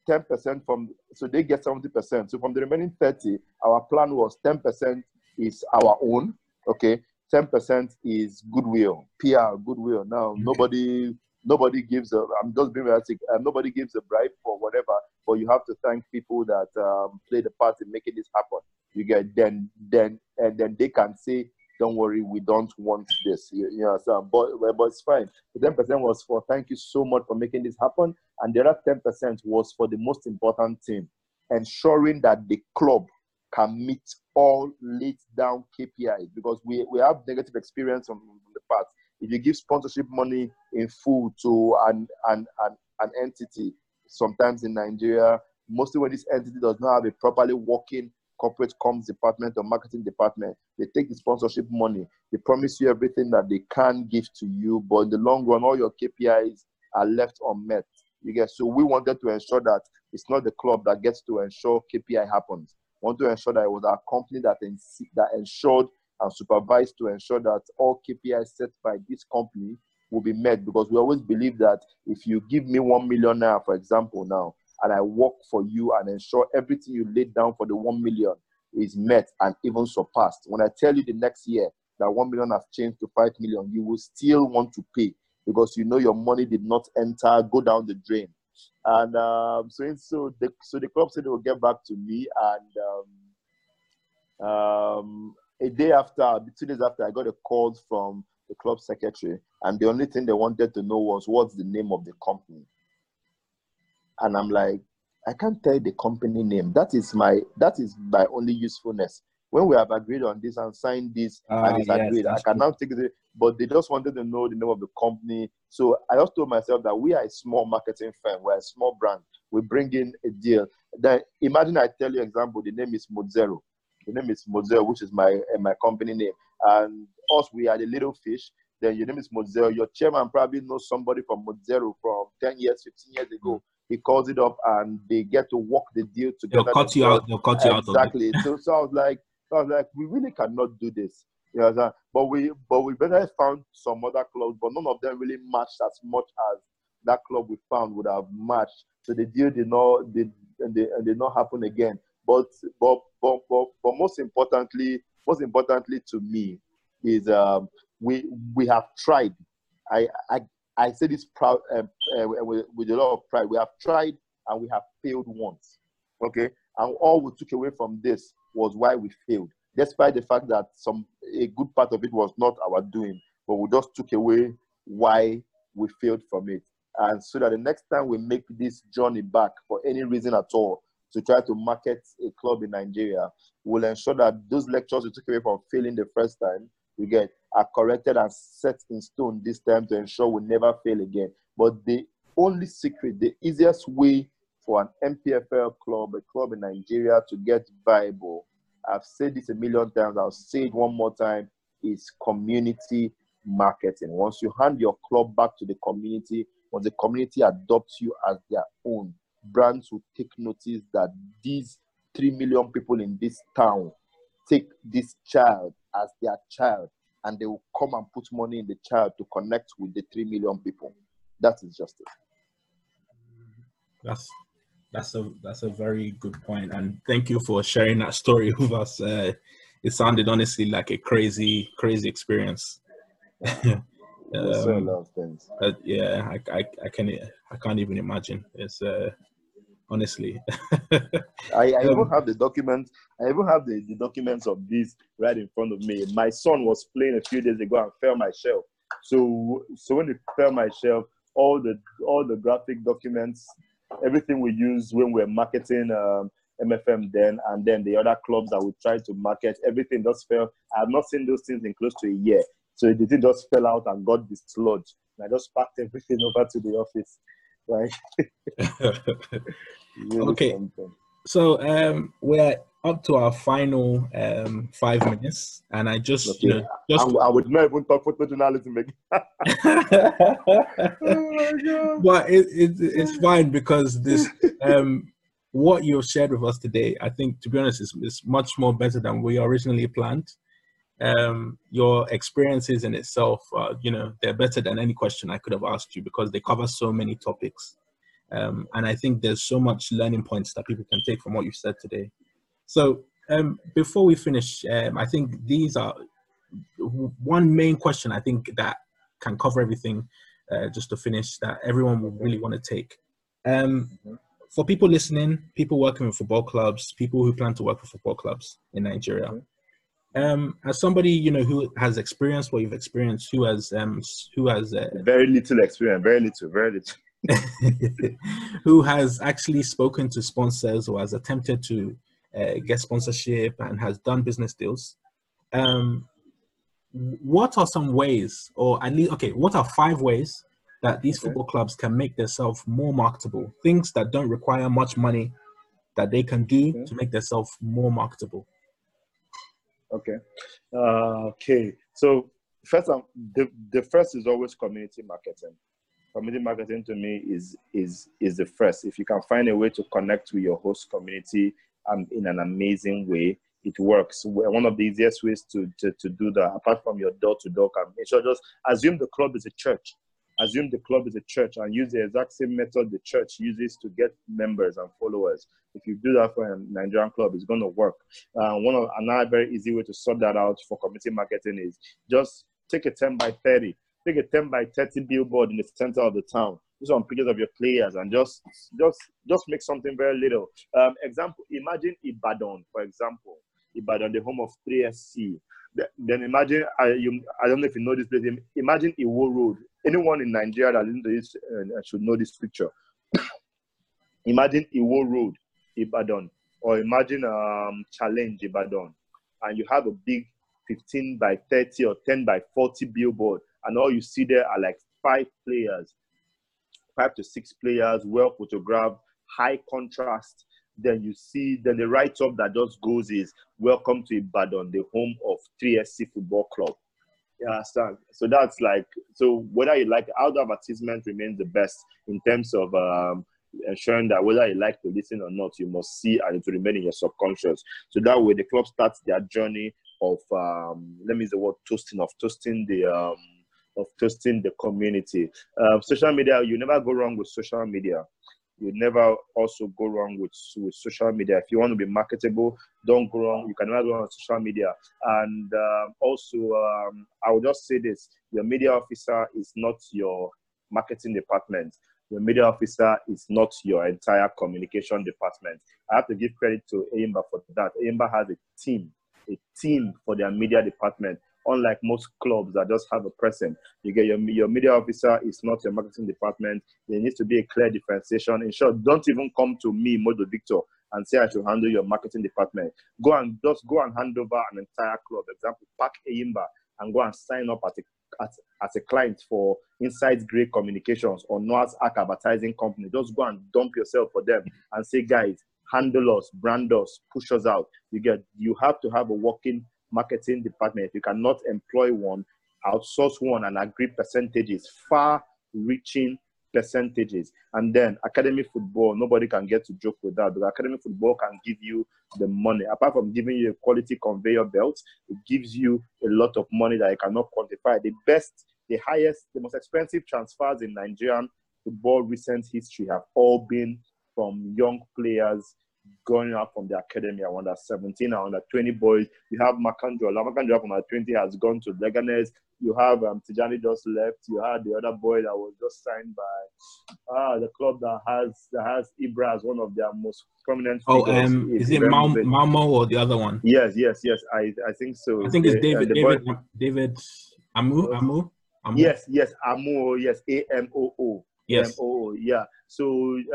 10% from so they get 70%. So from the remaining 30, our plan was 10% is our own. Okay. 10% is goodwill, PR, goodwill. Now okay. nobody nobody gives a I'm just being realistic, uh, nobody gives a bribe for whatever, but you have to thank people that um, play the part in making this happen. You get then then and then they can say don't worry, we don't want this. You, you know, so, but, but it's fine. The 10% was for thank you so much for making this happen. And the other 10% was for the most important thing, ensuring that the club can meet all laid down KPIs because we, we have negative experience from, from the past. If you give sponsorship money in full to an, an, an, an entity, sometimes in Nigeria, mostly when this entity does not have a properly working corporate comms department or marketing department. They take the sponsorship money. They promise you everything that they can give to you, but in the long run, all your KPIs are left unmet. You get so we wanted to ensure that it's not the club that gets to ensure KPI happens. We want to ensure that it was our company that that ensured and supervised to ensure that all KPIs set by this company will be met because we always believe that if you give me one million now, for example, now and I work for you and ensure everything you laid down for the 1 million is met and even surpassed. When I tell you the next year that 1 million has changed to 5 million, you will still want to pay because you know your money did not enter, go down the drain. And um, so, so, the, so the club said they will get back to me. And um, um, a day after, two days after, I got a call from the club secretary. And the only thing they wanted to know was what's the name of the company and I'm like, I can't tell the company name. That is my that is my only usefulness. When we have agreed on this and signed this uh, and it's yes, agreed, I can now take it. But they just wanted to know the name of the company. So I just told myself that we are a small marketing firm. We're a small brand. We bring in a deal. Then imagine I tell you example. The name is Mozero. The name is Mozero, which is my uh, my company name. And us, we are the little fish. Then your name is Mozero. Your chairman probably knows somebody from Mozero from 10 years, 15 years ago he calls it up and they get to work the deal together. They'll cut you out. They'll cut you exactly. out. Exactly. so, so I was like, so I was like, we really cannot do this. You know, but we but we better found some other clubs, but none of them really matched as much as that club we found would have matched. So the deal did not did and they, and did not happen again. But but, but but but most importantly, most importantly to me is um, we we have tried. I, I I say this proud uh, uh, with, with a lot of pride. We have tried and we have failed once. Okay, and all we took away from this was why we failed, despite the fact that some a good part of it was not our doing, but we just took away why we failed from it. And so that the next time we make this journey back for any reason at all to try to market a club in Nigeria, we'll ensure that those lectures we took away from failing the first time, we get are corrected and set in stone this time to ensure we never fail again. But the only secret, the easiest way for an NPFL club, a club in Nigeria to get viable, oh, I've said this a million times, I'll say it one more time, is community marketing. Once you hand your club back to the community, once the community adopts you as their own, brands will take notice that these 3 million people in this town take this child as their child and they will come and put money in the child to connect with the 3 million people. That is justice. That's that's a that's a very good point, and thank you for sharing that story with us. Uh, it sounded honestly like a crazy, crazy experience. um, so a lot of things. Uh, yeah, I, I, I can I can't even imagine. It's uh, honestly. I, I um, even have the documents. I even have the, the documents of this right in front of me. My son was playing a few days ago and fell my shelf. So so when it fell my shelf, all the all the graphic documents, everything we use when we're marketing um, MFM then, and then the other clubs that we try to market, everything just fell. I have not seen those things in close to a year. So the thing just fell out and got dislodged. And I just packed everything over to the office. Like, really Okay. something. So um, we're up to our final um, five minutes, and I just, you know, I, just I would not even talk photojournalism again. oh but it, it, it's fine because this um what you've shared with us today i think to be honest is, is much more better than we originally planned um your experiences in itself uh, you know they're better than any question i could have asked you because they cover so many topics. Um and i think there's so much learning points that people can take from what you've said today. So um before we finish um i think these are one main question i think that can cover everything uh, just to finish that everyone will really want to take. Um, for people listening, people working with football clubs, people who plan to work with football clubs in Nigeria, um, as somebody you know who has experienced what you've experienced, who has um, who has uh, Very little experience. Very little. Very little. who has actually spoken to sponsors or has attempted to uh, get sponsorship and has done business deals. Um, what are some ways, or at least, okay, what are five ways that these Okay. football clubs can make themselves more marketable? Things that don't require much money that they can do Okay. to make themselves more marketable. Okay. Uh, okay. So first, um, the the first is always community marketing. Community marketing to me is is is the first. If you can find a way to connect with your host community um, in an amazing way, it works. One of the easiest ways to to, to do that, apart from your door to door campaign, so just assume the club is a church. Assume the club is a church and use the exact same method the church uses to get members and followers. If you do that for a Nigerian club, it's going to work. Uh, one of another very easy way to sort that out for community marketing is just take a 10 by 30, take a 10 by 30 billboard in the center of the town. Do some pictures of your players and just just just make something very little. Um, example, imagine Ibadan, for example. Ibadan, the home of 3SC. Then imagine, I, you, I don't know if you know this place, im- imagine Iwo Road. Anyone in Nigeria that listens to this uh, should know this picture. imagine Iwo Road, Ibadan, or imagine um, Challenge Ibadan, and you have a big 15 by 30 or 10 by 40 billboard, and all you see there are like five players, five to six players, well photographed, high contrast. Then you see, then the write up that just goes is Welcome to Ibadan, the home of 3SC Football Club. You understand? So that's like, so whether you like out advertisement remains the best in terms of um, ensuring that whether you like to listen or not, you must see and it will remain in your subconscious. So that way the club starts their journey of um, let me use the word toasting of toasting the um, of toasting the community. Um, social media, you never go wrong with social media. You never also go wrong with with social media. If you want to be marketable, don't go wrong. You can never go wrong with social media. And um, also, um, I will just say this: your media officer is not your marketing department. Your media officer is not your entire communication department. I have to give credit to Enyimba for that. Enyimba has a team, a team for their media department. Unlike most clubs that just have a person, you get your your media officer is not your marketing department. There needs to be a clear differentiation. In short, don't even come to me, Modo Victor, and say I should handle your marketing department. Go and just go and hand over an entire club. Example, Park Enyimba and go and sign up at a as, as a client for Inside Great Communications or Noah's Ark Advertising Company. Just go and dump yourself for them and say, guys, handle us, brand us, push us out. You get you have to have a working marketing department. If you cannot employ one, outsource one and agree percentages, far reaching percentages. And then academy football, nobody can get to joke with that. Because academy football can give you the money. Apart from giving you a quality conveyor belt, it gives you a lot of money that you cannot quantify. The best, the highest, the most expensive transfers in Nigerian football recent history have all been from young players going out from the academy around under 17 or under 20 boys. You have Makandrola. Makandrola from under 20 has gone to Leganes. You have um, Tijani just left. You had the other boy that was just signed by ah, the club that has that has Ibra as one of their most prominent Oh, um, is it Mal- Malmo or the other one? Yes, yes, yes. I I think so. I think it's The- David. and the boy- David. David. Amu. Amu. Amu. Yes, yes, Amo, yes, A M O O. Yes. MOO, yeah. So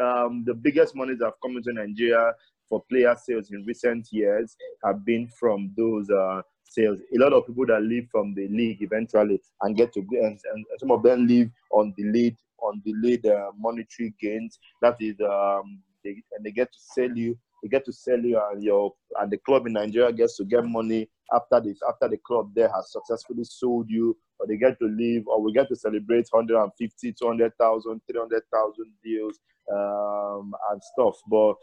um, the biggest monies that have come into Nigeria for player sales in recent years have been from those uh, sales. A lot of people that leave from the league eventually and get to and, and some of them leave on delayed on delayed uh, monetary gains. That is, um, they, and they get to sell you. They get to sell you, and your and the club in Nigeria gets to get money after this after the club there has successfully sold you, or they get to leave, or we get to celebrate 150, 200,000, 300,000 deals um, and stuff. But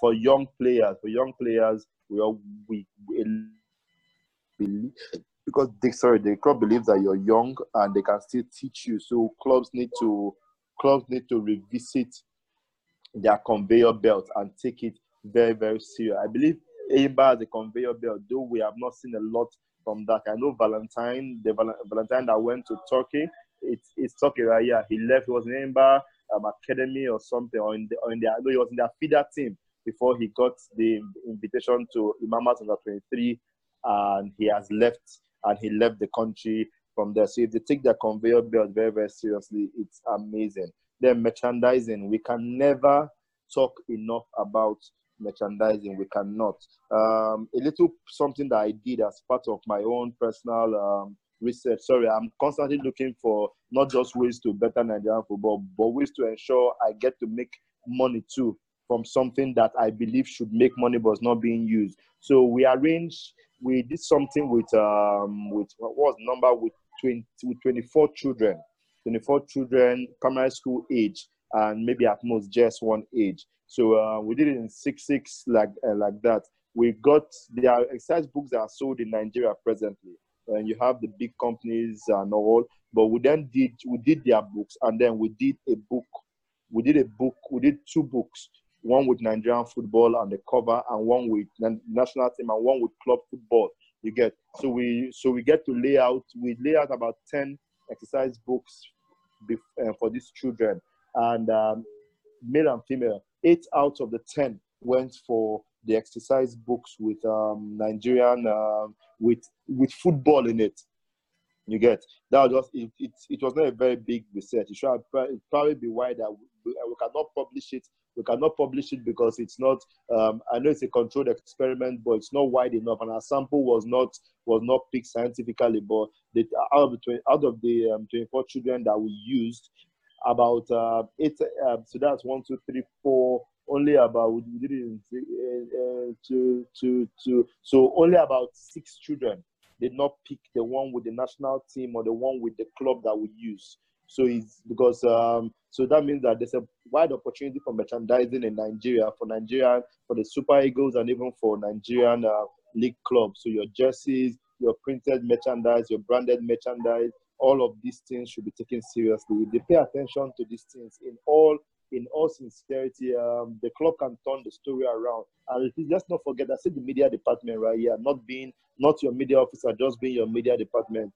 for young players, for young players, we all we, we believe because they sorry the club believes that you're young and they can still teach you. So clubs need to clubs need to revisit their conveyor belt and take it very very serious. I believe Enyimba has a conveyor belt, though we have not seen a lot from that. I know Valentine, the Valentine that went to Turkey, it's it's Turkey right here. He left. He was in Enyimba um, Academy or something, or in the or in the I know he was in their feeder team before he got the invitation to Imama's under 23 and he has left and he left the country from there. So if they take their conveyor belt very, very seriously, it's amazing. Then merchandising, we can never talk enough about merchandising. We cannot. Um, a little something that I did as part of my own personal um, research. Sorry, I'm constantly looking for not just ways to better Nigerian football, but ways to ensure I get to make money too from something that I believe should make money but is not being used. So we arranged, we did something with um with what was number with 20 with 24 children, 24 children, primary school age, and maybe at most just one age. So uh, we did it in six six like uh, like that. We got there are exercise books that are sold in Nigeria presently, and you have the big companies and all. But we then did we did their books, and then we did a book. We did a book. We did two books one with Nigerian football on the cover, and one with national team, and one with club football. You get so we so we get to lay out. We lay out about ten exercise books uh, for these children, and um, male and female. Eight out of the ten went for the exercise books with um, Nigerian uh, with with football in it. You get that was just it, it, it was not a very big research. It should probably be that we, we cannot publish it we cannot publish it because it's not um, i know it's a controlled experiment but it's not wide enough and our sample was not was not picked scientifically but the, out of the out of the um, 24 children that we used about uh, eight uh, so that's one two three four only about we did it uh, uh, two, two, two. so only about six children did not pick the one with the national team or the one with the club that we use so it's because um, so that means that there's a wide opportunity for merchandising in Nigeria for Nigerian for the Super Eagles and even for Nigerian uh, league clubs. So your jerseys, your printed merchandise, your branded merchandise, all of these things should be taken seriously. If they pay attention to these things in all in all sincerity, um, the club can turn the story around. And let's not forget, I said the media department right here, not being not your media officer, just being your media department.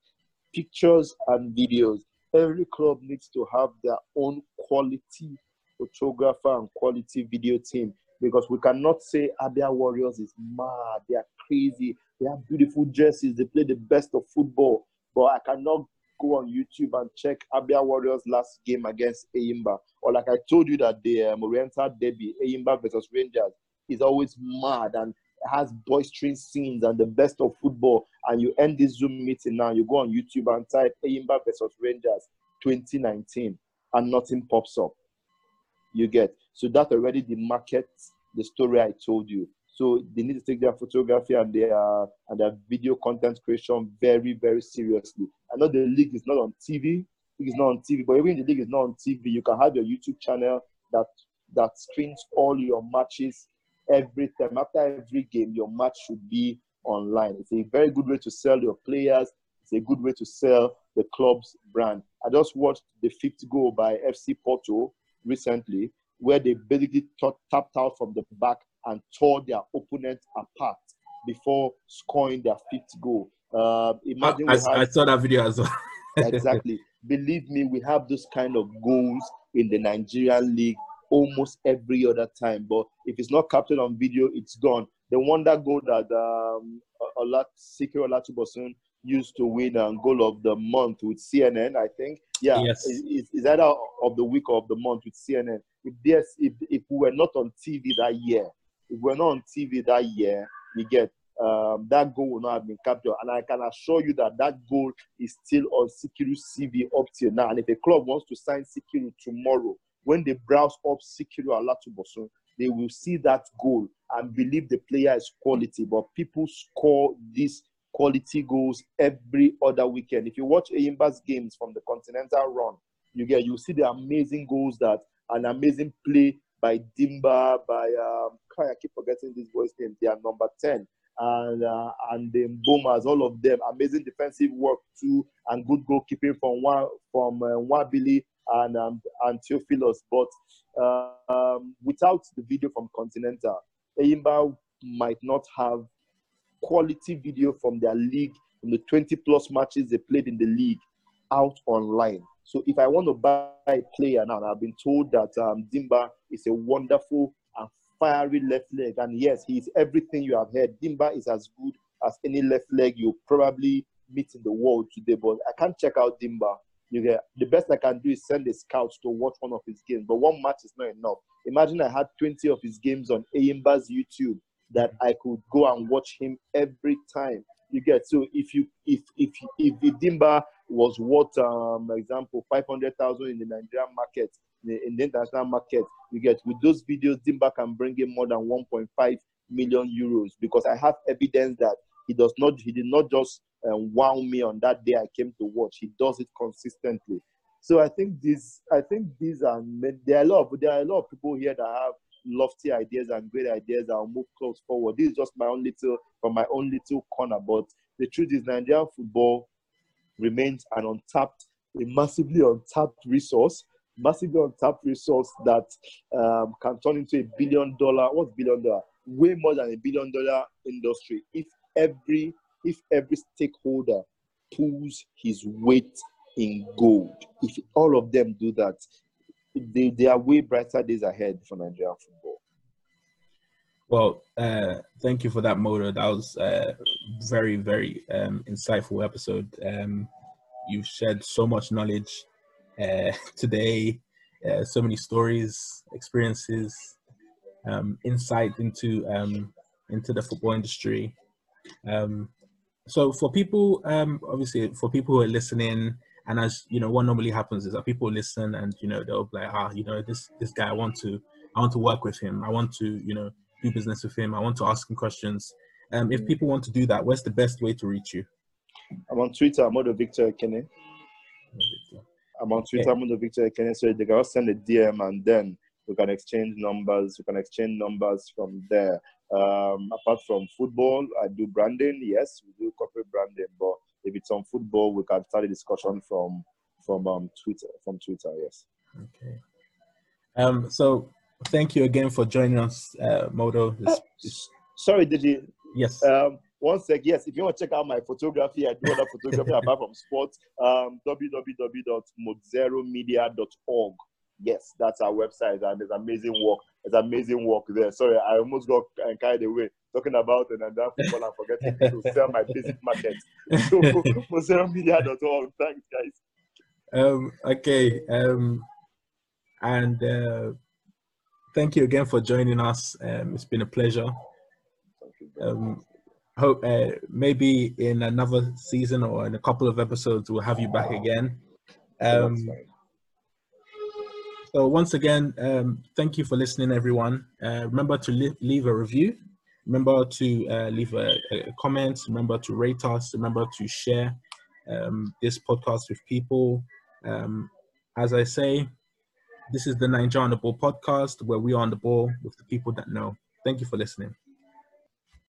Pictures and videos every club needs to have their own quality photographer and quality video team. Because we cannot say Abia Warriors is mad, they are crazy, they have beautiful jerseys, they play the best of football, but I cannot go on YouTube and check Abia Warriors last game against Enyimba. Or like I told you that the um, Oriental Derby, Enyimba versus Rangers, is always mad. And has boisterous scenes and the best of football, and you end this Zoom meeting now, you go on YouTube and type Enyimba versus Rangers 2019, and nothing pops up. You get so that already the market, the story I told you. So they need to take their photography and their and their video content creation very, very seriously. I know the league is not on TV, it's not on TV, but even the league is not on TV, you can have your YouTube channel that that screens all your matches every time. After every game, your match should be online. It's a very good way to sell your players. It's a good way to sell the club's brand. I just watched the fifth goal by FC Porto recently, where they basically tapped out from the back and tore their opponent apart before scoring their fifth goal. Uh, imagine I, I, I saw that video as well. exactly. Believe me, we have those kind of goals in the Nigerian league almost every other time. But if it's not captured on video, it's gone. The wonder goal that um, Olat Sikiru Olatunbosun used to win a goal of the month with CNN, I think. Yeah, yes. is, is either of the week or of the month with CNN. If this, if if we were not on TV that year, if we we're not on TV that year, you get um, that goal will not have been captured. And I can assure you that that goal is still on Sikiru's CV up till now. And if a club wants to sign Sikiru tomorrow, when they browse up Sikiru Olatunbosun, they will see that goal and believe the player is quality. But people score these quality goals every other weekend. If you watch Enyimba's games from the Continental run, you get you see the amazing goals that an amazing play by Dimba, by um, I keep forgetting this boy's name. They are number ten, and uh, and the Boomers, all of them, amazing defensive work too, and good goalkeeping from one from uh, Wabili and um, and Theophilus. But uh, um, without the video from Continental, Enyimba might not have quality video from their league, from the 20 plus matches they played in the league, out online. So if I want to buy a player now, I've been told that um, Dimba is a wonderful and fiery left leg. And yes, he is everything you have heard. Dimba is as good as any left leg you probably meet in the world today. But I can't check out Dimba. You get the best I can do is send a scout to watch one of his games. But one match is not enough. Imagine I had 20 of his games on Enyimba's YouTube that I could go and watch him every time. You get so if you if if if, if Dimba was worth um example five hundred thousand in the Nigerian market in the international market, you get with those videos Dimba can bring in more than one point five million euros because I have evidence that he does not he did not just um, wow me on that day I came to watch. He does it consistently. So I think these I think these are there are a lot of there are a lot of people here that have lofty ideas and great ideas that will move close forward. This is just my own little from my own little corner. But the truth is, Nigerian football remains an untapped, a massively untapped resource, massively untapped resource that um, can turn into a billion dollar. What's billion dollar? Way more than a billion dollar industry. If every if every stakeholder pulls his weight in gold, if all of them do that, they, they are way brighter days ahead for Nigerian football. Well, uh, thank you for that, Modo. That was a very, very um, insightful episode. Um, you've shared so much knowledge uh, today, uh, so many stories, experiences, um, insight into um, into the football industry. Um, so, for people, um, obviously, for people who are listening and as you know, what normally happens is that people listen and you know they'll be like, ah, you know, this this guy, I want to, I want to work with him. I want to, you know, do business with him. I want to ask him questions. Um, if people want to do that, what's the best way to reach you? I'm on Twitter. I'm Modo Victor Ekene. I'm on Twitter. I'm Modo Victor Ekene. So they can send a DM and then we can exchange numbers. We can exchange numbers from there. Um, apart from football, I do branding. Yes, we do corporate branding, but if it's on football, we can start a discussion from from um, Twitter. From Twitter, yes. Okay. Um. So thank you again for joining us, uh, Modo. This, this... Sorry, did you? Yes. Um. One sec. Yes. If you want to check out my photography, I do other photography apart from sports. Um. www.mozeromedia.org. Yes, that's our website, and there's amazing work. There's amazing work there. Sorry, I almost got carried away talking about the Nigerian football and forgetting to sell my basic market. So, mozeromedia.org. Thanks, guys. Um, okay. Um, and uh, thank you again for joining us. Um, it's been a pleasure. Um, hope uh, maybe in another season or in a couple of episodes we'll have you back again. Um, so once again, um, thank you for listening, everyone. Uh, remember to li- leave a review Remember to uh, leave a, a, comment. Remember to rate us. Remember to share um, this podcast with people. Um, as I say, this is the Niger on the Ball podcast where we are on the ball with the people that know. Thank you for listening.